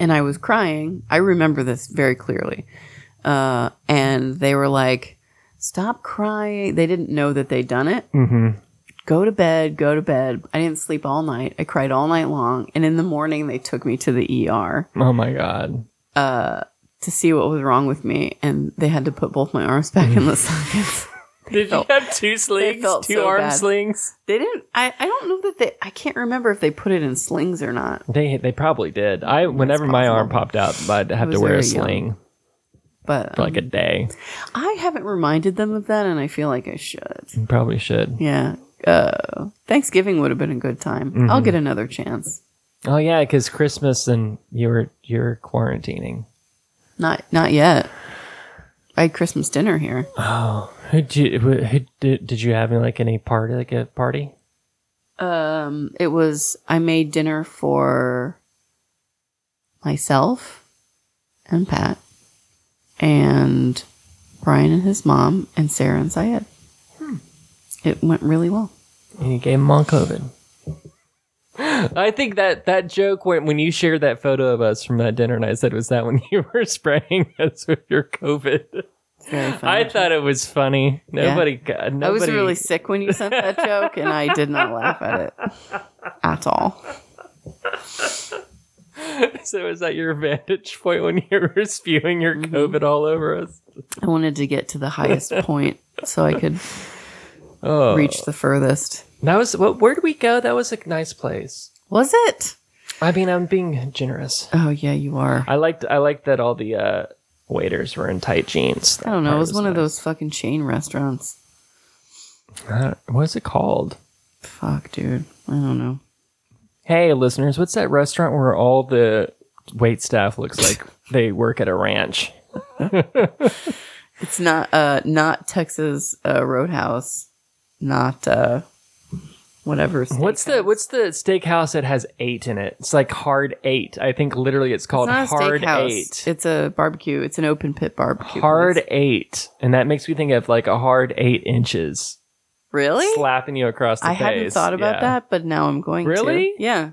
and I was crying. I remember this very clearly. Uh, and they were like, stop crying. They didn't know that they'd done it. Mm-hmm. Go to bed, go to bed. I didn't sleep all night. I cried all night long. And in the morning, they took me to the ER. oh my god. to see what was wrong with me, and they had to put both my arms back in the *laughs* sockets. *laughs* Did felt- you have two slings, two so arm bad. slings? They didn't. I, I don't know that they. I can't remember if they put it in slings or not. They they probably did. I whenever my arm popped out, I'd have to wear a sling. young. But for like a um, day. I haven't reminded them of that, and I feel like I should. You probably should. Yeah. Uh, Thanksgiving would have been a good time. Mm-hmm. I'll get another chance. Oh yeah, because Christmas and you were you're quarantining. Not not yet. I had Christmas dinner here. Oh, did you, who, who did, did you have like any party like a party? Um, it was I made dinner for myself and Pat and Brian and his mom and Sarah and Syed. Hmm. It went really well. And you gave him on COVID. *gasps* I think that that joke when when you shared that photo of us from that dinner, and I said, "Was that when *laughs* you were spraying us with your COVID?" It's very *laughs* funny. I thought it was funny. Nobody, got nobody. I was really sick when you sent that joke, and I did not laugh at it *laughs* at all. *laughs* So was that your vantage point when *laughs* you were spewing your Mm-hmm. COVID all over us? I wanted to get to the highest *laughs* point so I could Oh, reach the furthest. that was what? Where did we go? That was a nice place. Was it? I mean, I'm being generous. Oh yeah, you are. I liked I liked that all the uh, waiters were in tight jeans. I don't know. It was part one of those fucking chain restaurants. Uh, what is it called? Fuck, dude. I don't know. Hey, listeners, what's that restaurant where all the wait staff looks like they work at a ranch? It's not uh not Texas uh, Roadhouse, not uh whatever. What's the what's the steakhouse that has eight in it? It's like hard eight. I think literally it's called not a hard steakhouse. eight. It's a barbecue. It's an open pit barbecue. hard place. eight, and that makes me think of like a hard eight inches Really? slapping you across the face. I face. hadn't thought about Yeah. that, but now I'm going Really? to. Yeah.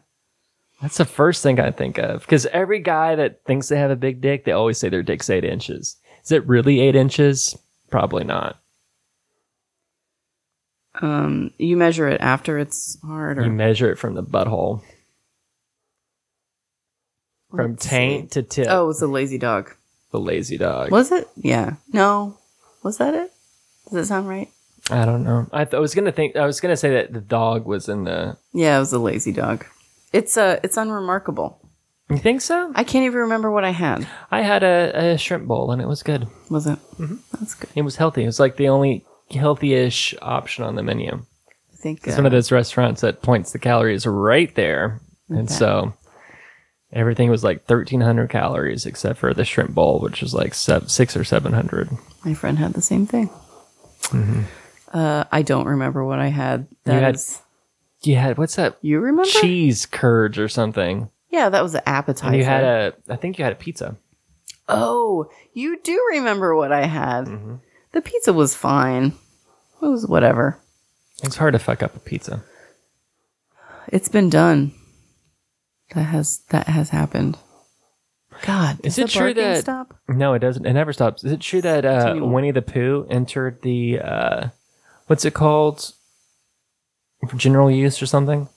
That's the first thing I think of because every guy that thinks they have a big dick, they always say their dick's eight inches. Is it really eight inches? Probably not. Um, you measure it after it's hard, or You measure it from the butthole, from Let's taint to tip. Oh, it was a lazy dog. the lazy dog. Was it? Yeah. No. Was that it? Does it sound right? I don't know. I, th- I was gonna think. I was gonna say that the dog was in the. Yeah, it was a lazy dog. It's uh it's unremarkable. You think so? I can't even remember what I had. I had a, a shrimp bowl and it was good. Was it? Mm-hmm. That's good. It was healthy. It was like the only healthy-ish option on the menu. I think It's uh, one of those restaurants that points the calories right there, and so everything was like thirteen hundred calories except for the shrimp bowl, which was like seven, six or seven hundred. my friend had the same thing. Uh, I don't remember what I had. That Mm-hmm. had- is- you had what's that You remember? cheese curds or something, Yeah, that was an appetizer. and you had a I think you had a pizza. Oh, you do remember what I had. Mm-hmm. The pizza was fine. It was whatever. It's hard to fuck up a pizza. It's been done. That has that has happened. God, Is it true that- stop? No, it doesn't. It never stops. Is it true that uh, Winnie the Pooh entered the uh, what's it called? For general use or something?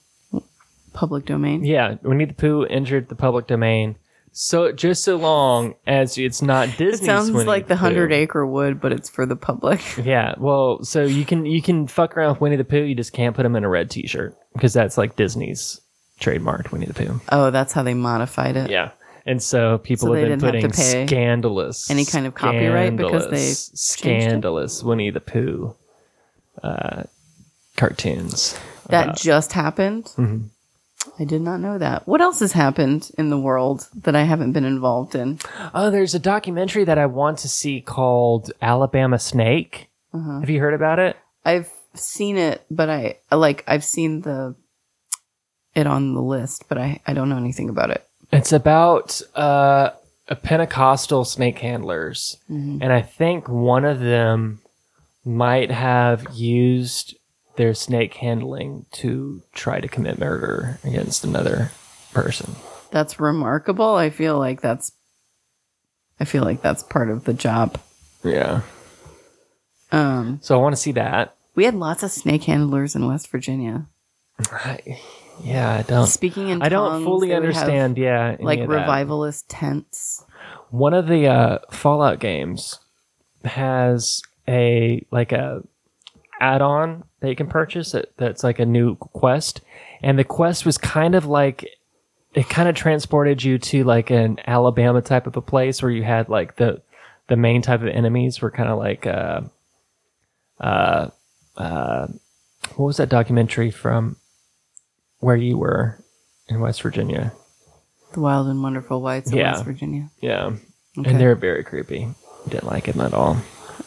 Public domain. Yeah, Winnie the Pooh entered the public domain. So just so long as it's not Disney. It sounds Winnie like the Pooh. hundred acre wood, but it's for the public. *laughs* Yeah, well, so you can you can fuck around with Winnie the Pooh. You just can't put him in a red T-shirt because that's like Disney's trademarked Winnie the Pooh. Oh, that's how they modified it. Yeah, and so people So have been putting scandalous any kind of copyright because they scandalous Winnie the Pooh uh, cartoons. That about- just happened. Mm-hmm. I did not know that. What else has happened in the world that I haven't been involved in? oh, there's a documentary that I want to see called Alabama Snake. Uh-huh. Have you heard about it? I've seen it, but I like I've seen the it on the list, but I I don't know anything about it. It's about uh, a Pentecostal snake handlers, Mm-hmm. and I think one of them might have used their snake handling to try to commit murder against another person. That's remarkable. I feel like that's I feel like that's part of the job. Yeah. Um So I want to see that. we had lots of snake handlers in West Virginia. I, yeah, I don't. Speaking in I don't tongues, fully they would have, understand. yeah, any like of that. revivalist tents. One of the uh, Fallout games has a like a add-on that you can purchase that, that's like a new quest, and the quest was kind of like it kind of transported you to like an Alabama type of a place where you had like the the main type of enemies were kind of like uh uh uh what was that documentary from where you were in West Virginia? The Wild and Wonderful Whites of Yeah. West Virginia. Yeah. Okay. And they're very creepy. Didn't like them at all.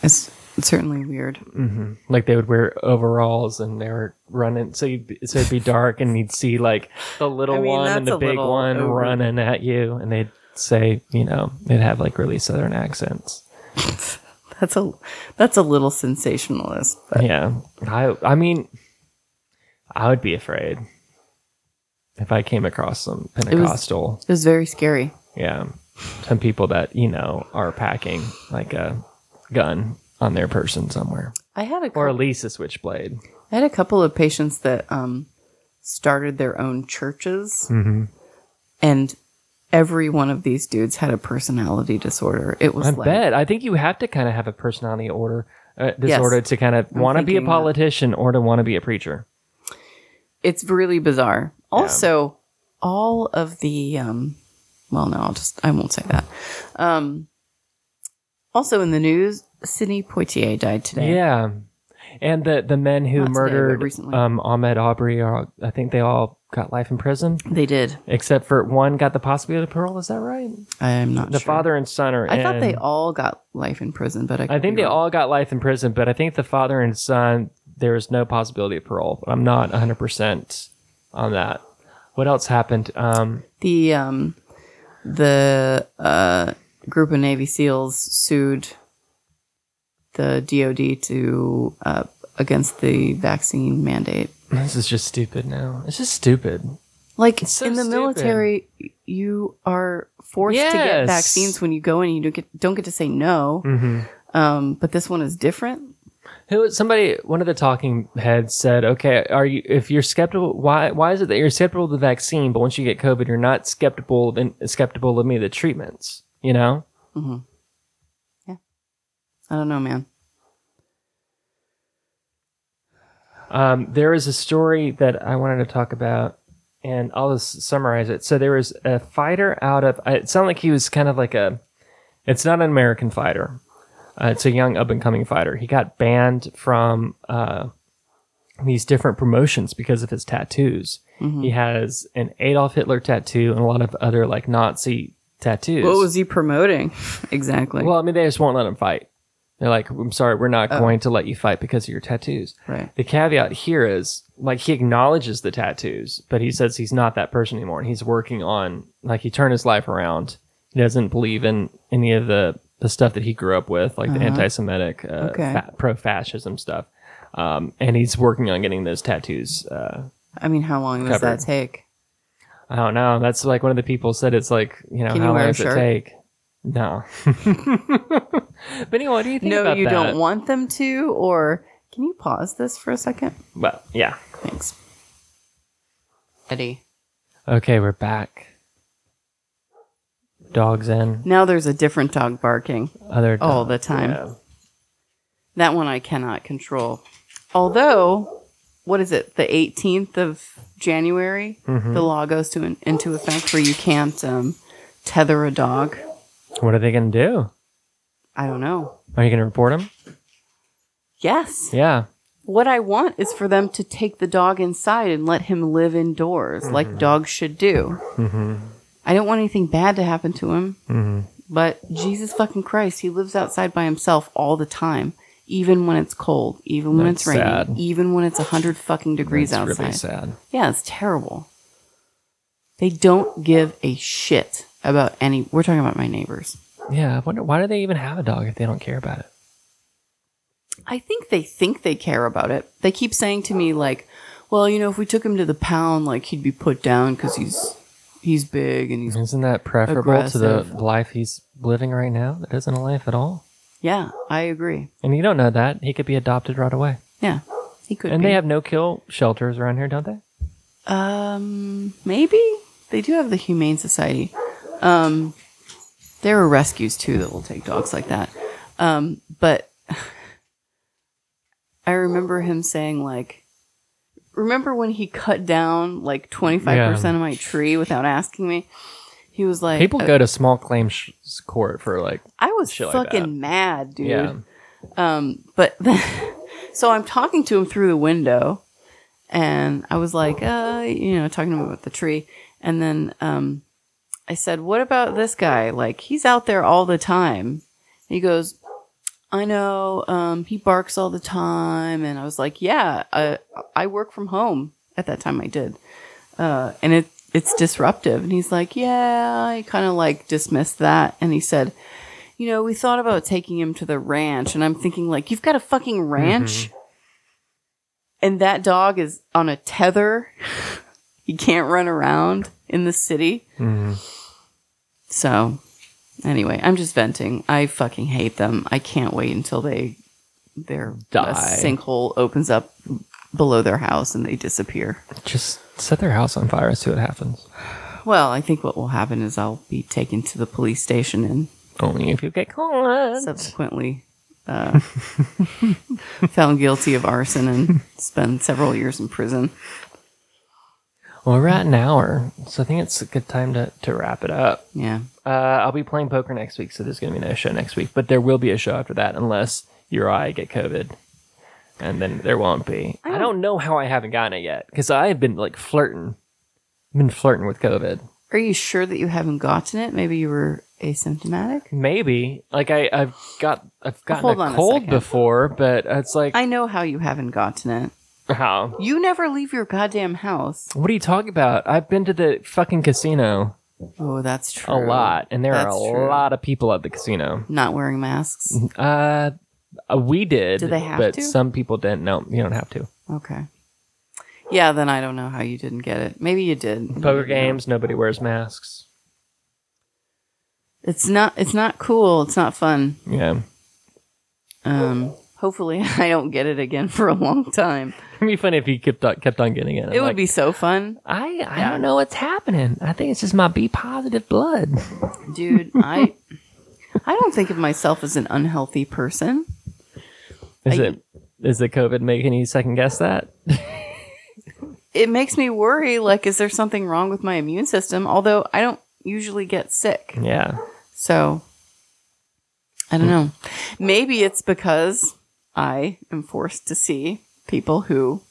It's certainly weird. Mm-hmm. Like they would wear overalls and they were running. So you'd so it'd be dark and you'd see like the little I mean, one and the big one over- running at you, and they'd say, you know, they'd have like really southern accents. *laughs* That's a that's a little sensationalist. But Yeah. I I mean, I would be afraid if I came across some Pentecostal. it was very scary. yeah, some people that you know are packing like a gun on their person somewhere. I had a or at least a switchblade. I had a couple of patients that um, started their own churches, Mm-hmm. and every one of these dudes had a personality disorder. It was I like bet. I think you have to kind of have a personality order uh, disorder to kind of want to be a thinking that. politician or to want to be a preacher. it's really bizarre. Also, all of the um, well, no, I'll just I won't say that. Um, also in the news, Sidney Poitier died today. Yeah, and the the men who Not today, but murdered recently. um, Ahmaud Arbery are I think they all got life in prison, they did. except for one got the possibility of parole. Is that right? I'm not The sure. father and son are. I thought in. they all got life in prison, but I, I could think be they wrong. all got life in prison, but I think the father and son there is no possibility of parole. But I'm not 100 percent on that. What else happened? Um, the um the uh group of Navy SEALs sued the DoD to uh against the vaccine mandate. this is just stupid. Now it's just stupid. Like so in the stupid. military, you are forced to get vaccines when you go in, and you don't get don't get to say no. Mm-hmm. Um, but this one is different. Who somebody one of the talking heads said, "Okay, are you if you're skeptical? Why why is it that you're skeptical of the vaccine, but once you get COVID, you're not skeptical of, skeptical of any of the treatments? You know? Yeah. I don't know, man. Um, there is a story that I wanted to talk about, and I'll just summarize it. So there was a fighter out of. It sounded like he was kind of like a. It's not an American fighter. Uh, it's a young up and coming fighter. He got banned from uh, these different promotions because of his tattoos. He has an Adolf Hitler tattoo and a lot of other like Nazi tattoos. What was he promoting *laughs* exactly? Well, I mean, they just won't let him fight. They're like, I'm sorry, we're not going to let you fight because of your tattoos. Right. The caveat here is like he acknowledges the tattoos, but he says he's not that person anymore. And he's working on like he turned his life around. He doesn't believe in any of the the stuff that he grew up with, like the anti-Semitic, uh, Okay. fa- pro-fascism stuff. Um, and he's working on getting those tattoos. Uh, I mean, how long does Covered. that take? I don't know. That's like one of the people said. It's like you know Can you how wear long a does it shirt? take? No. *laughs* but anyway, what do you think No, about you that? don't want them to, or can you pause this for a second? Well, yeah. Thanks. Eddie. Okay, we're back. Dogs in. Now there's a different dog barking. Other All dog- the time. yeah. That one I cannot control. Although, what is it? The 18th of January, Mm-hmm. the law goes to an, into effect where you can't um, tether a dog. What are they going to do? I don't know. Are you going to report them? Yes. Yeah. What I want is for them to take the dog inside and let him live indoors Mm-hmm. like dogs should do. I don't want anything bad to happen to him. Mm-hmm. But Jesus fucking Christ, he lives outside by himself all the time, even when it's cold, even when That's it's raining, sad. even when it's 100 fucking degrees That's outside. really sad. Yeah, it's terrible. They don't give a shit about any. We're talking about my neighbors. Yeah. I wonder why do they even have a dog if they don't care about it? I think they think they care about it. They keep saying to me like, "Well, you know, if we took him to the pound, like he'd be put down because he's he's big and he's Isn't that preferable to the Aggressive. life he's living right now? That isn't a life at all. Yeah." I agree. And you don't know that he could be adopted right away. Yeah, he could. and be. they have no kill shelters around here, don't they? Um, maybe they do have the Humane Society. Um, there are rescues too that will take dogs like that. Um, but *laughs* I remember him saying like, remember when he cut down like twenty five percent of my tree without asking me? He was like, People uh, go to small claims sh- court for like, I was shit like fucking that. mad, dude. yeah. Um, but *laughs* so I'm talking to him through the window, and I was like, uh, you know, talking to him about the tree, and then um, I said, "What about this guy? Like, he's out there all the time." He goes, "I know. Um, he barks all the time," and I was like, "Yeah, uh, I work from home at that time. I did, uh, and it." It's disruptive. And he's like, Yeah, I kind of like dismissed that. And he said, you know, we thought about taking him to the ranch, and I'm thinking, like, you've got a fucking ranch, mm-hmm. and that dog is on a tether. he can't run around in the city. Mm-hmm. So, anyway, I'm just venting. I fucking hate them. I can't wait until they their Die. sinkhole opens up below their house and they disappear. Just set their house on fire and see what happens. Well, I think what will happen is I'll be taken to the police station and Only if you get caught. subsequently uh, *laughs* found guilty of arson and spend several years in prison. Well, we're at an hour, so I think it's a good time to, to wrap it up. Yeah. Uh, I'll be playing poker next week, so there's going to be no show next week. But there will be a show after that, unless you or I get COVID, and then there won't be. I don't know how I haven't gotten it yet because I've been like flirting, been flirting with COVID. Are you sure that you haven't gotten it? Maybe you were asymptomatic? Maybe like I I've got I've gotten Hold a a cold second. before, but it's like I know how you haven't gotten it. how. You never leave your goddamn house. What are you talking about? I've been to the fucking casino Oh, that's true. a lot, and there That's are a true. lot of people at the casino. Not wearing masks. Uh, uh, we did. Do they have but to? some people didn't. No, you don't have to. Okay. Yeah, then I don't know how you didn't get it. Maybe you did. Poker games, nobody wears masks. It's not. It's not cool. It's not fun. Yeah, Um. Hopefully, *laughs* I don't get it again for a long time. *laughs* it'd be funny if you kept on, kept on getting it. It would be so fun, I I don't know what's happening. I think it's just my B positive blood. *laughs* dude. I. I don't think of myself as an unhealthy person. Is I- it is the COVID making you second guess that? *laughs* It makes me worry. Like, is there something wrong with my immune system? Although I don't usually get sick, Yeah, so I don't know. Maybe it's because I am forced to see people who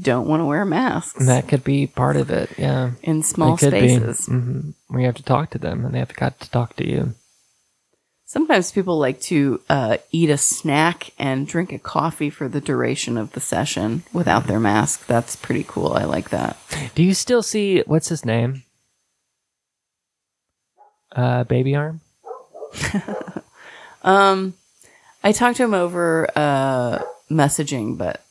don't want to wear masks that could be part of it. Yeah, in small spaces. be. hmm We have to talk to them, and they have got to talk to you. Sometimes people like to uh, eat a snack and drink a coffee for the duration of the session without their mask. That's pretty cool. I like that. Do you still see what's his name? Uh, baby arm. *laughs* I talked to him over uh, messaging, but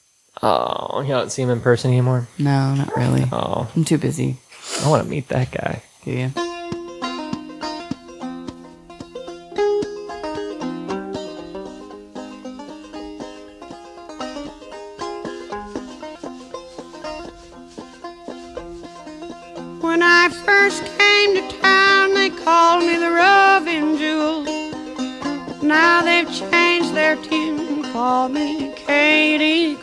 Oh, you don't see him in person anymore. no, not really. Oh, I'm too busy. I want to meet that guy. Do you? Call me Katie